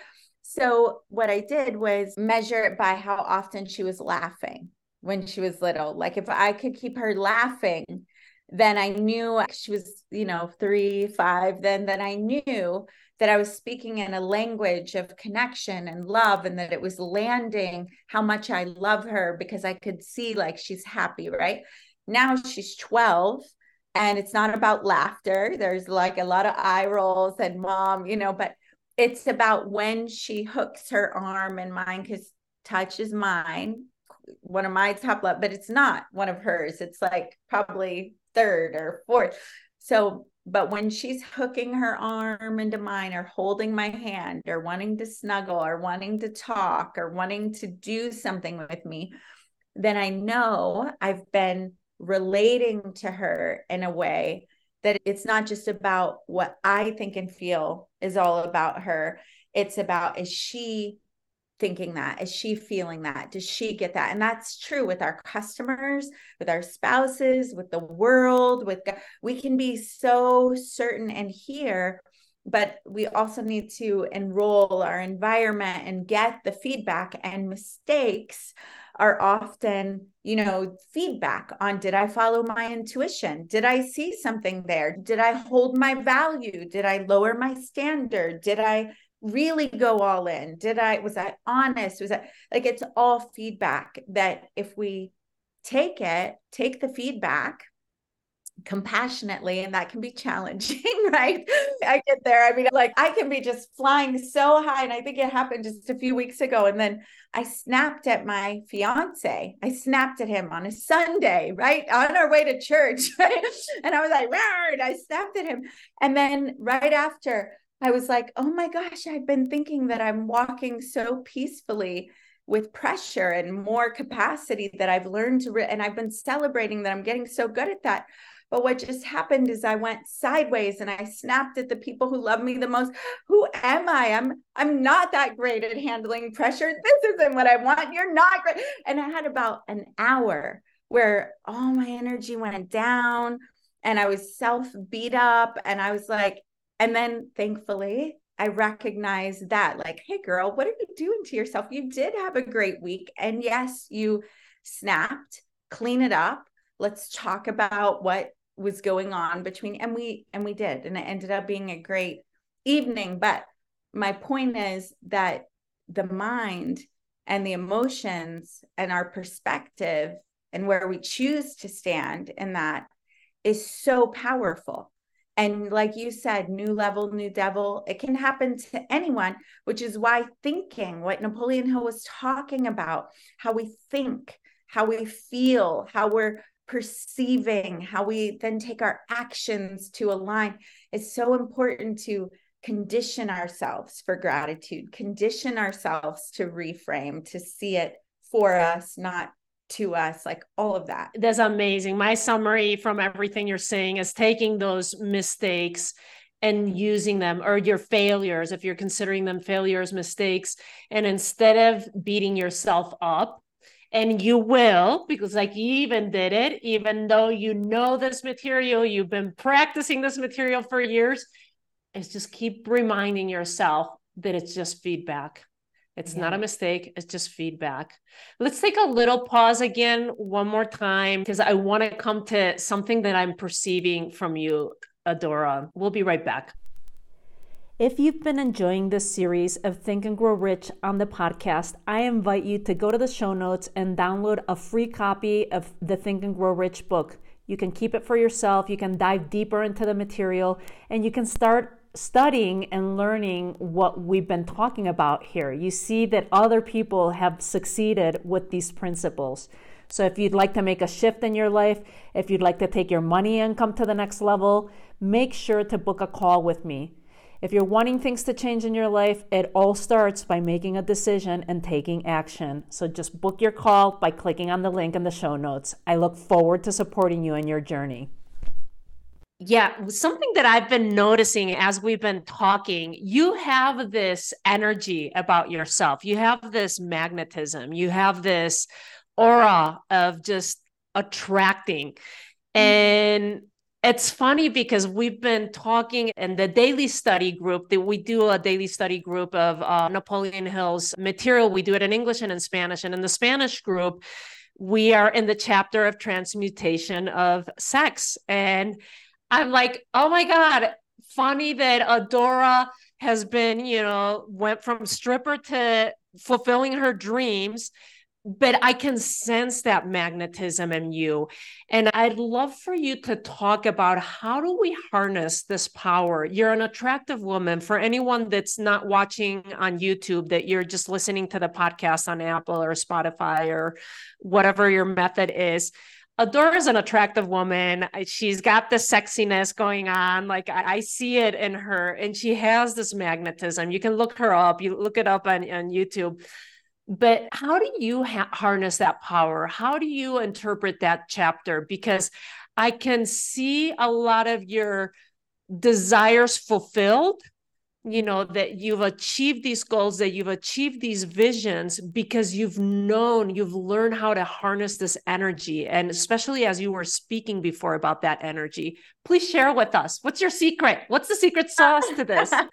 so what I did was measure it by how often she was laughing when she was little. Like if I could keep her laughing, then I knew she was, you know, three, five, then then I knew that I was speaking in a language of connection and love and that it was landing how much I love her because I could see like she's happy, right? Now she's 12 and it's not about laughter. There's like a lot of eye rolls and mom, you know, but it's about when she hooks her arm and mine because touch is mine one of my top love but it's not one of hers. It's like probably third or fourth. So but when she's hooking her arm into mine or holding my hand or wanting to snuggle or wanting to talk or wanting to do something with me then i know i've been relating to her in a way that it's not just about what I think and feel is all about her. It's about is she thinking that? Is she feeling that? Does she get that? And that's true with our customers, with our spouses, with the world, with God. we can be so certain and here but we also need to enroll our environment and get the feedback and mistakes are often you know feedback on did i follow my intuition? Did i see something there? Did i hold my value? Did i lower my standard? Did i really go all in? Did i was i honest? Was that like it's all feedback that if we take it take the feedback compassionately and that can be challenging right i get there i mean like i can be just flying so high and i think it happened just a few weeks ago and then i snapped at my fiance i snapped at him on a sunday right on our way to church right? and i was like and i snapped at him and then right after i was like oh my gosh i've been thinking that i'm walking so peacefully with pressure and more capacity that I've learned to, re- and I've been celebrating that I'm getting so good at that. But what just happened is I went sideways and I snapped at the people who love me the most. Who am I? I'm I'm not that great at handling pressure. This isn't what I want. You're not great. And I had about an hour where all my energy went down and I was self beat up and I was like and then thankfully I recognized that like hey girl, what are you doing to yourself? You did have a great week and yes, you snapped. Clean it up let's talk about what was going on between and we and we did and it ended up being a great evening. But my point is that the mind and the emotions and our perspective and where we choose to stand in that is so powerful. And like you said new level new devil it can happen to anyone which is why thinking what napoleon hill was talking about how we think how we feel how we're perceiving, how we then take our actions to align. It's so important to condition ourselves for gratitude, condition ourselves to reframe, to see it for us, not to us, like all of that. That's amazing. My summary from everything you're saying is taking those mistakes and using them or your failures, if you're considering them failures, mistakes, and instead of beating yourself up, and you will because like you even did it even though you know this material you've been practicing this material for years is just keep reminding yourself that it's just feedback. It's yeah. not a mistake it's just feedback. Let's take a little pause again one more time because i want to come to something that i'm perceiving from you adora. We'll be right back if you've been enjoying this series of Think and Grow Rich on the podcast, I invite you to go to the show notes and download a free copy of the Think and Grow Rich book. You can keep it for yourself, you can dive deeper into the material, and you can start studying and learning what we've been talking about here. You see that other people have succeeded with these principles. So, if you'd like to make a shift in your life, if you'd like to take your money income to the next level, make sure to book a call with me. If you're wanting things to change in your life, it all starts by making a decision and taking action. So just book your call by clicking on the link in the show notes. I look forward to supporting you in your journey. Yeah, something that I've been noticing as we've been talking, you have this energy about yourself. You have this magnetism. You have this aura of just attracting. Mm-hmm. And it's funny because we've been talking in the daily study group that we do a daily study group of uh, Napoleon Hill's material. We do it in English and in Spanish. And in the Spanish group, we are in the chapter of transmutation of sex. And I'm like, oh my God, funny that Adora has been, you know, went from stripper to fulfilling her dreams but I can sense that magnetism in you. And I'd love for you to talk about how do we harness this power? You're an attractive woman. For anyone that's not watching on YouTube, that you're just listening to the podcast on Apple or Spotify or whatever your method is. Adora is an attractive woman. She's got the sexiness going on. Like I, I, see it in her, and she has this magnetism. You can look her up. You look it up on, on YouTube but how do you ha- harness that power? How do you interpret that chapter? Because i can see a lot of your desires fulfilled you know that you've achieved these goals that you've achieved these visions because you've known you've learned how to harness this energy. And especially as you were speaking before about that energy please share with us what's your secret? What's the secret sauce to this?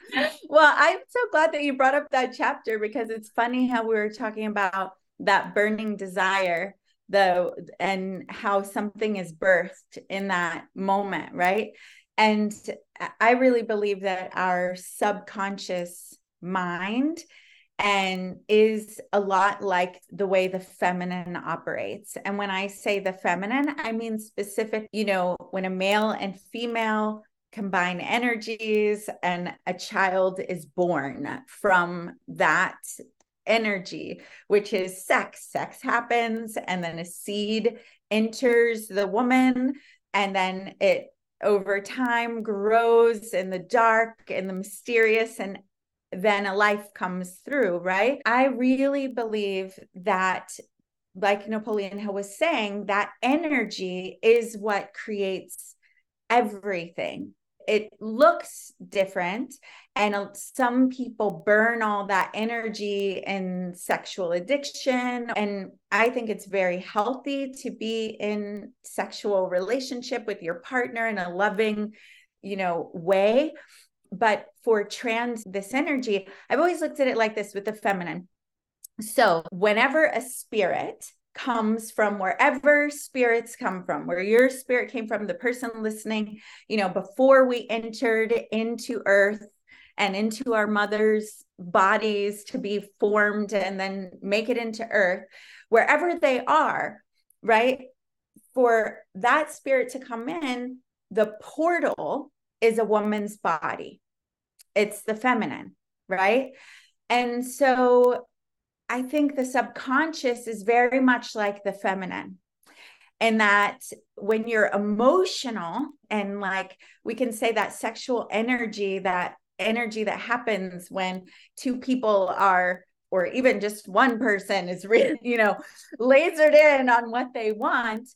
Well i'm so glad that you brought up that chapter because it's funny how we were talking about that burning desire the and how something is birthed in that moment right and I really believe that our subconscious mind and is a lot like the way the feminine operates. And when I say the feminine, I mean specific, you know, when a male and female combine energies and a child is born from that energy, which is sex. Sex happens, and then a seed enters the woman, and then it over time grows in the dark and the mysterious and then a life comes through, right? I really believe that, like Napoleon Hill was saying, that energy is what creates everything it looks different and uh, some people burn all that energy in sexual addiction and i think it's very healthy to be in sexual relationship with your partner in a loving you know way. But for trans this energy i've always looked at it like this with the feminine. So whenever a spirit comes from wherever spirits come from where your spirit came from the person listening you know before we entered into earth and into our mother's bodies to be formed and then make it into earth wherever they are right? For that spirit to come in the portal is a woman's body. It's the feminine right? And so I think the subconscious is very much like the feminine. And that when you're emotional and like we can say that sexual energy, that energy that happens when two people are or even just one person is really, you know, lasered in on what they want,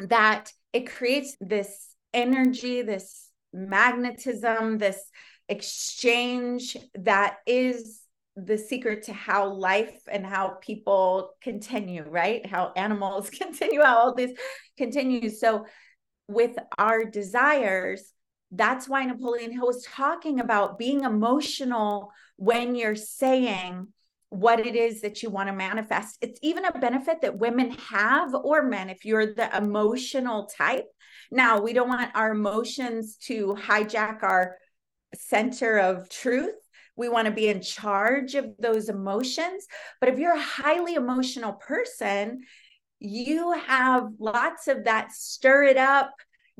that it creates this energy, this magnetism, this exchange that is the secret to how life and how people continue, right? How animals continue, how all this continues. So, with our desires, that's why Napoleon Hill was talking about being emotional when you're saying what it is that you want to manifest. It's even a benefit that women have, or men, if you're the emotional type. Now, we don't want our emotions to hijack our center of truth we want to be in charge of those emotions. But if you're a highly emotional person, you have lots of that stir it up,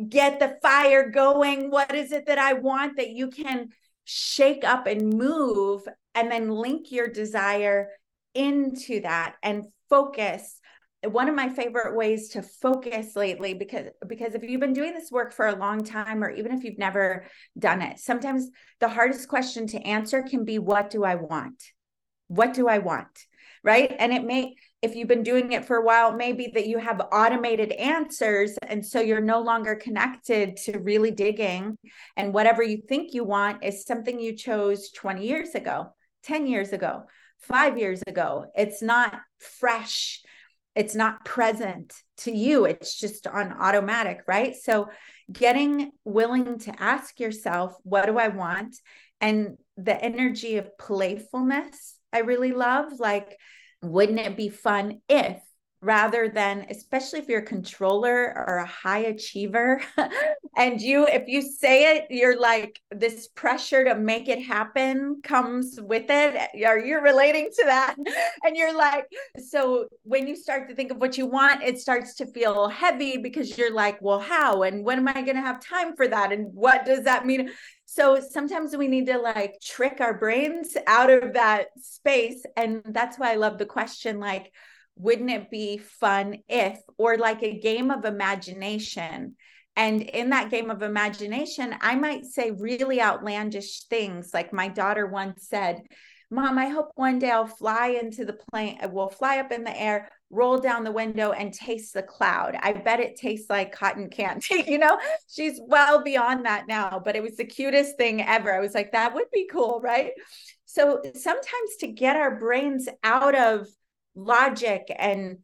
get the fire going. What is it that I want that you can shake up and move and then link your desire into that and focus one of my favorite ways to focus lately because because if you've been doing this work for a long time or even if you've never done it sometimes the hardest question to answer can be what do i want? What do i want? Right? And it may if you've been doing it for a while maybe that you have automated answers and so you're no longer connected to really digging and whatever you think you want is something you chose 20 years ago 10 years ago 5 years ago. It's not fresh it's not present to you it's just on automatic right? So getting willing to ask yourself what do i want? And the energy of playfulness i really love like wouldn't it be fun if rather than especially if you're a controller or a high achiever and you if you say it you're like this pressure to make it happen comes with it. Are you relating to that? Mm-hmm. And you're like so when you start to think of what you want it starts to feel heavy because you're like well how? And when am i going to have time for that? And what does that mean? So sometimes we need to like trick our brains out of that space. And that's why i love the question like wouldn't it be fun if, or like a game of imagination? And in that game of imagination, I might say really outlandish things. Like my daughter once said, Mom, I hope one day I'll fly into the plane, uh, we'll fly up in the air, roll down the window and taste the cloud. I bet it tastes like cotton candy. you know, she's well beyond that now, but it was the cutest thing ever. I was like, that would be cool, right? So sometimes to get our brains out of logic and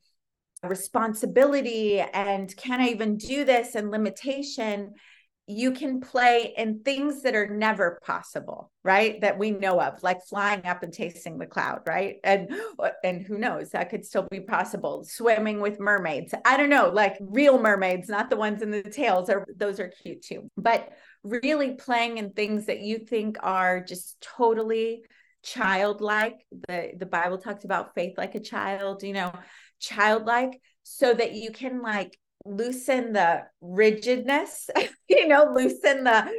responsibility and can I even do this and limitation, you can play in things that are never possible right? That we know of like flying up and tasting the cloud right? And and who knows that could still be possible. Swimming with mermaids. I don't know like real mermaids not the ones in the tails are those are cute too. But really playing in things that you think are just totally childlike the the bible talks about faith like a child you know childlike so that you can like loosen the rigidness, you know, loosen the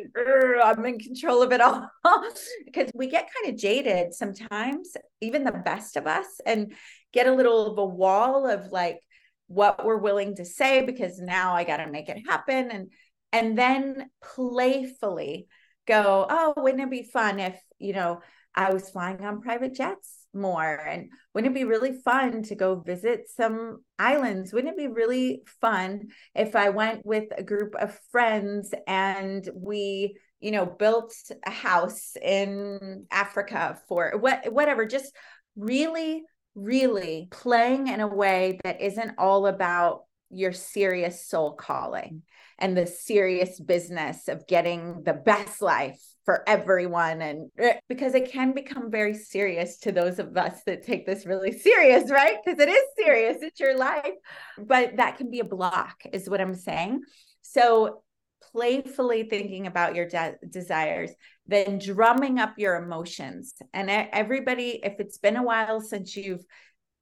I'm in control of it all. because we get kind of jaded sometimes, even the best of us, and get a little of a wall of like what we're willing to say because now I got to make it happen. And and then playfully go, oh, wouldn't it be fun if, you know, I was flying on private jets more? And wouldn't it be really fun to go visit some islands? Wouldn't it be really fun if I went with a group of friends and we, you know, built a house in Africa for what, whatever, just really, really playing in a way that isn't all about your serious soul calling and the serious business of getting the best life for everyone. And eh, because it can become very serious to those of us that take this really serious right? Because it is serious it's your life. But that can be a block is what i'm saying. So playfully thinking about your de- desires then drumming up your emotions. And everybody if it's been a while since you've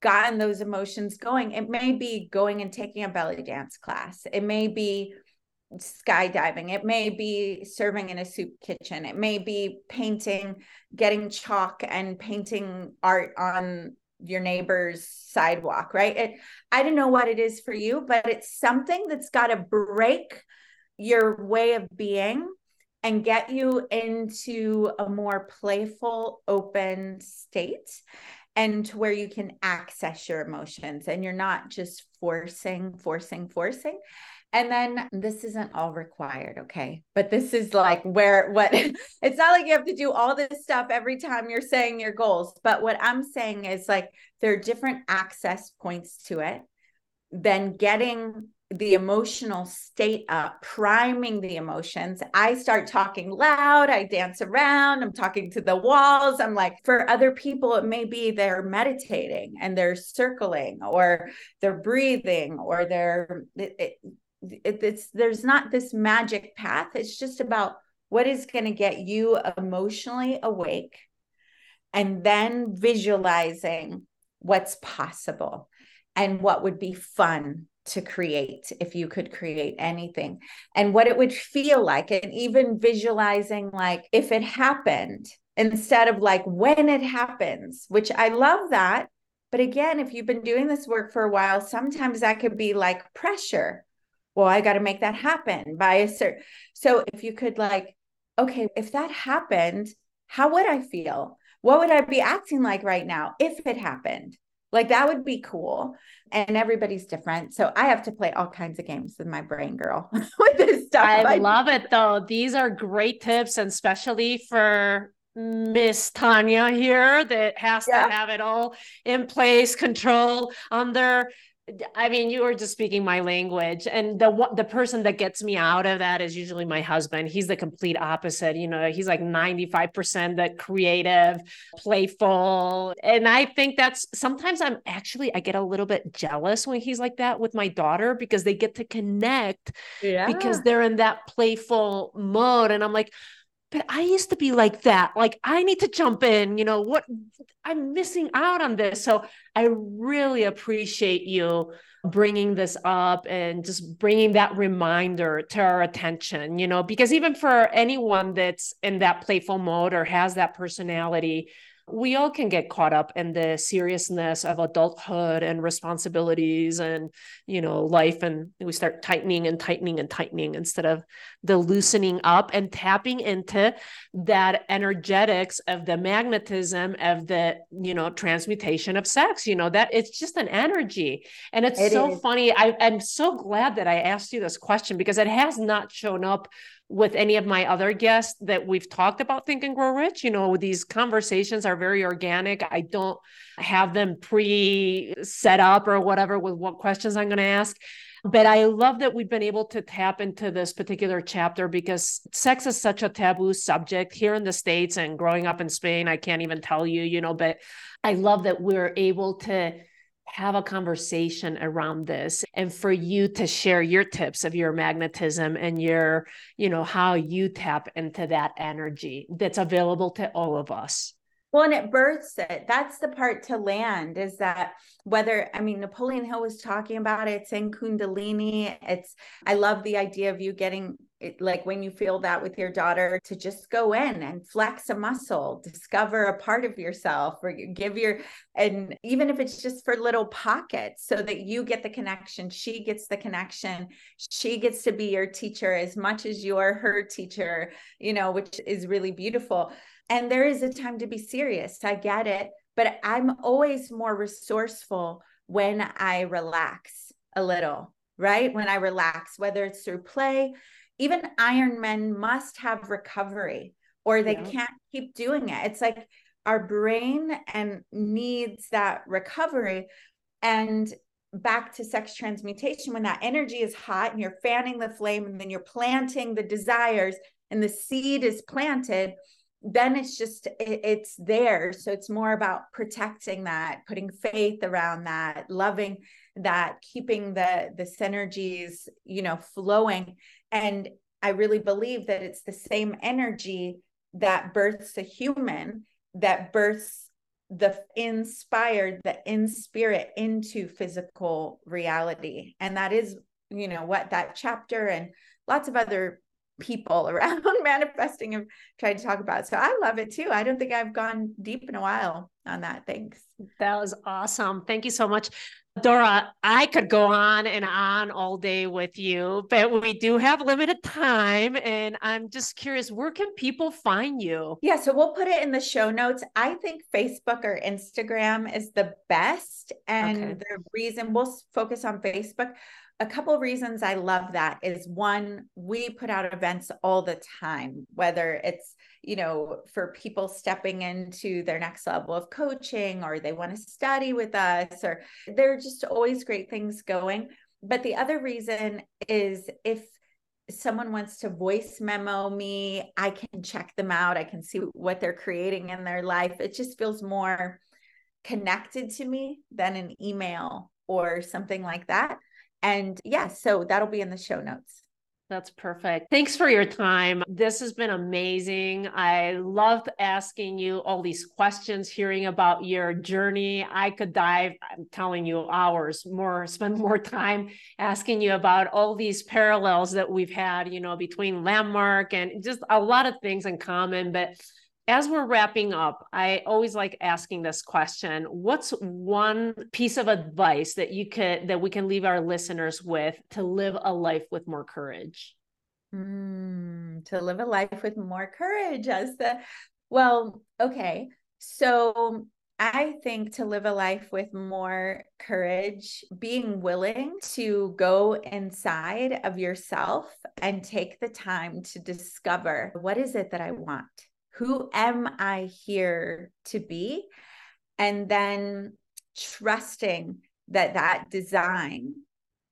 gotten those emotions going. It may be going and taking a belly dance class. It may be skydiving. It may be serving in a soup kitchen. It may be painting getting chalk and painting art on your neighbor's sidewalk right? It, i don't know what it is for you but it's something that's got to break your way of being and get you into a more playful open state and to where you can access your emotions and you're not just forcing forcing forcing and then this isn't all required, okay? But this is like where what it's not like you have to do all this stuff every time you're saying your goals. But what I'm saying is like there are different access points to it. Then getting the emotional state up, priming the emotions. I start talking loud, I dance around, I'm talking to the walls. I'm like, for other people, it may be they're meditating and they're circling or they're breathing or they're, it, it, it, it's there's not this magic path it's just about what is going to get you emotionally awake and then visualizing what's possible and what would be fun to create if you could create anything. And what it would feel like and even visualizing like if it happened instead of like when it happens which i love that. But again if you've been doing this work for a while sometimes that could be like pressure. Well i got to make that happen by a certain so if you could like okay if that happened how would i feel? What would i be acting like right now if it happened? Like that would be cool and everybody's different so i have to play all kinds of games with my brain girl with this stuff i, I love it though these are great tips and especially for Miss Tanya here that has yeah. to have it all in place, control um, under I mean, you were just speaking my language, and the the person that gets me out of that is usually my husband. He's the complete opposite. You know, he's like ninety five percent the creative, playful, and I think that's sometimes I'm actually I get a little bit jealous when he's like that with my daughter because they get to connect yeah. because they're in that playful mode, and I'm like, but I used to be like that. Like, I need to jump in, you know, what I'm missing out on this. So I really appreciate you bringing this up and just bringing that reminder to our attention, you know, because even for anyone that's in that playful mode or has that personality, we all can get caught up in the seriousness of adulthood and responsibilities and you know life and we start tightening and tightening and tightening instead of the loosening up and tapping into that energetics of the magnetism of the you know transmutation of sex you know that it's just an energy and it's it so is. funny I, i'm so glad that i asked you this question because it has not shown up with any of my other guests that we've talked about Think and Grow Rich. You know, these conversations are very organic. I don't have them pre set up or whatever with what questions I'm going to ask. But I love that we've been able to tap into this particular chapter because sex is such a taboo subject here in the States and growing up in Spain. I can't even tell you, you know, but I love that we're able to have a conversation around this and for you to share your tips of your magnetism and your you know how you tap into that energy that's available to all of us well, and it births it. That's the part to land is that whether, I mean, Napoleon Hill was talking about it, it's in Kundalini. It's, I love the idea of you getting it, like when you feel that with your daughter to just go in and flex a muscle, discover a part of yourself, or give your, and even if it's just for little pockets so that you get the connection, she gets the connection, she gets to be your teacher as much as you're her teacher, you know, which is really beautiful and there is a time to be serious. I get it. But I'm always more resourceful when I relax a little, right? When I relax, whether it's through play, even Ironmen must have recovery or they yeah. can't keep doing it. It's like our brain and needs that recovery. And back to sex transmutation, when that energy is hot and you're fanning the flame and then you're planting the desires and the seed is planted, then it's just it's there so it's more about protecting that putting faith around that loving that keeping the the synergies you know flowing and i really believe that it's the same energy that births a human that births the inspired the in spirit into physical reality and that is you know what that chapter and lots of other people around manifesting have tried to talk about. So I love it too. I don't think I've gone deep in a while on that. Thanks. That was awesome. Thank you so much. Dora, I could go on and on all day with you, but we do have limited time. And I'm just curious, where can people find you? Yeah, so we'll put it in the show notes. I think Facebook or Instagram is the best. And okay. the reason we'll focus on Facebook a couple reasons I love that is one, we put out events all the time, whether it's, you know, for people stepping into their next level of coaching or they want to study with us, or there are just always great things going. But the other reason is if someone wants to voice memo me, I can check them out. I can see what they're creating in their life. It just feels more connected to me than an email or something like that. And yeah, so that'll be in the show notes. That's perfect. Thanks for your time. This has been amazing. I loved asking you all these questions, hearing about your journey. I could dive, I'm telling you, hours more, spend more time asking you about all these parallels that we've had, you know, between Landmark and just a lot of things in common. But as we're wrapping up, I always like asking this question. What's one piece of advice that you could that we can leave our listeners with to live a life with more courage? Mm, to live a life with more courage as the well, okay. So I think to live a life with more courage, being willing to go inside of yourself and take the time to discover what is it that I want? Who am I here to be? And then trusting that that design,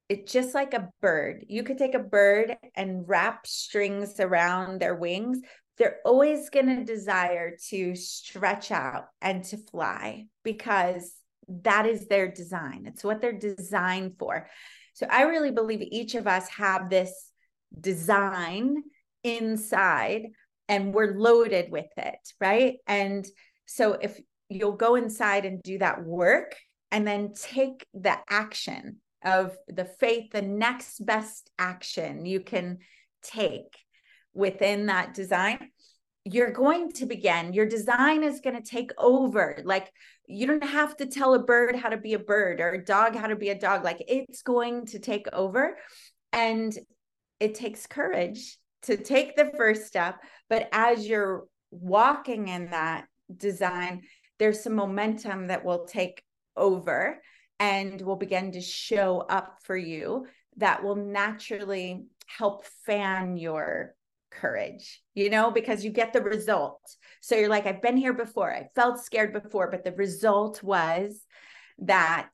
it's just like a bird. You could take a bird and wrap strings around their wings. They're always going to desire to stretch out and to fly because that is their design. It's what they're designed for. So I really believe each of us have this design inside and we're loaded with it, right? And so if you'll go inside and do that work and then take the action of the faith, the next best action you can take within that design, you're going to begin. Your design is going to take over. Like you don't have to tell a bird how to be a bird or a dog how to be a dog. Like it's going to take over. And it takes courage to take the first step. But as you're walking in that design, there's some momentum that will take over and will begin to show up for you that will naturally help fan your courage, you know, because you get the result. So you're like, I've been here before. I felt scared before, but the result was that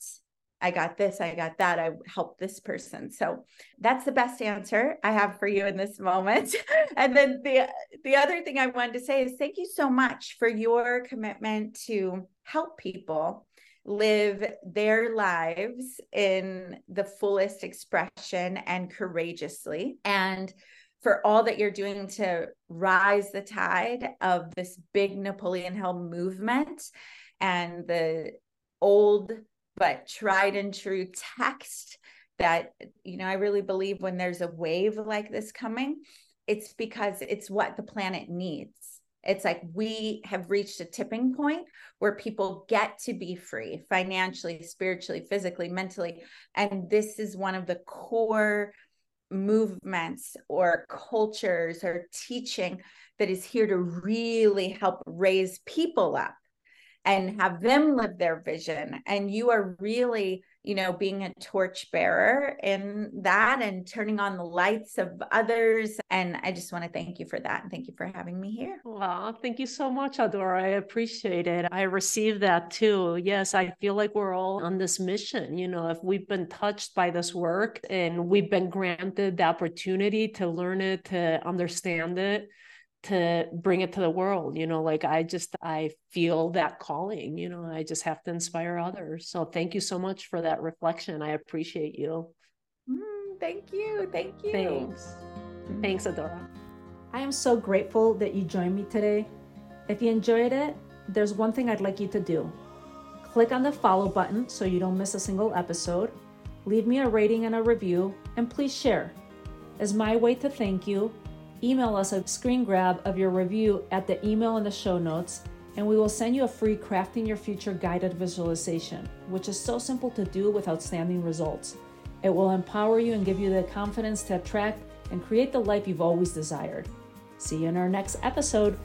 I got this, I got that, I helped this person. So that's the best answer I have for you in this moment. and then the the other thing I wanted to say is thank you so much for your commitment to help people live their lives in the fullest expression and courageously and for all that you're doing to rise the tide of this big Napoleon Hill movement and the old but tried and true text that you know I really believe when there's a wave like this coming it's because it's what the planet needs. It's like we have reached a tipping point where people get to be free financially spiritually physically mentally and this is one of the core movements or cultures or teaching that is here to really help raise people up and have them live their vision. And you are really you know being a torch bearer in that and turning on the lights of others. And i just want to thank you for that. And thank you for having me here. Well thank you so much adora. I appreciate it. I received that too. Yes i feel like we're all on this mission. You know if we've been touched by this work and we've been granted the opportunity to learn it to understand it to bring it to the world you know like i just i feel that calling you know i just have to inspire others. So thank you so much for that reflection. I appreciate you. Mm, thank you thank you. Thanks. Thanks adora. I am so grateful that you joined me today. If you enjoyed it there's one thing i'd like you to do. Click on the follow button so you don't miss a single episode. Leave me a rating and a review and please share. As my way to thank you email us a screen grab of your review at the email in the show notes, and we will send you a free Crafting Your Future guided visualization, which is so simple to do with outstanding results. It will empower you and give you the confidence to attract and create the life you've always desired. See you in our next episode.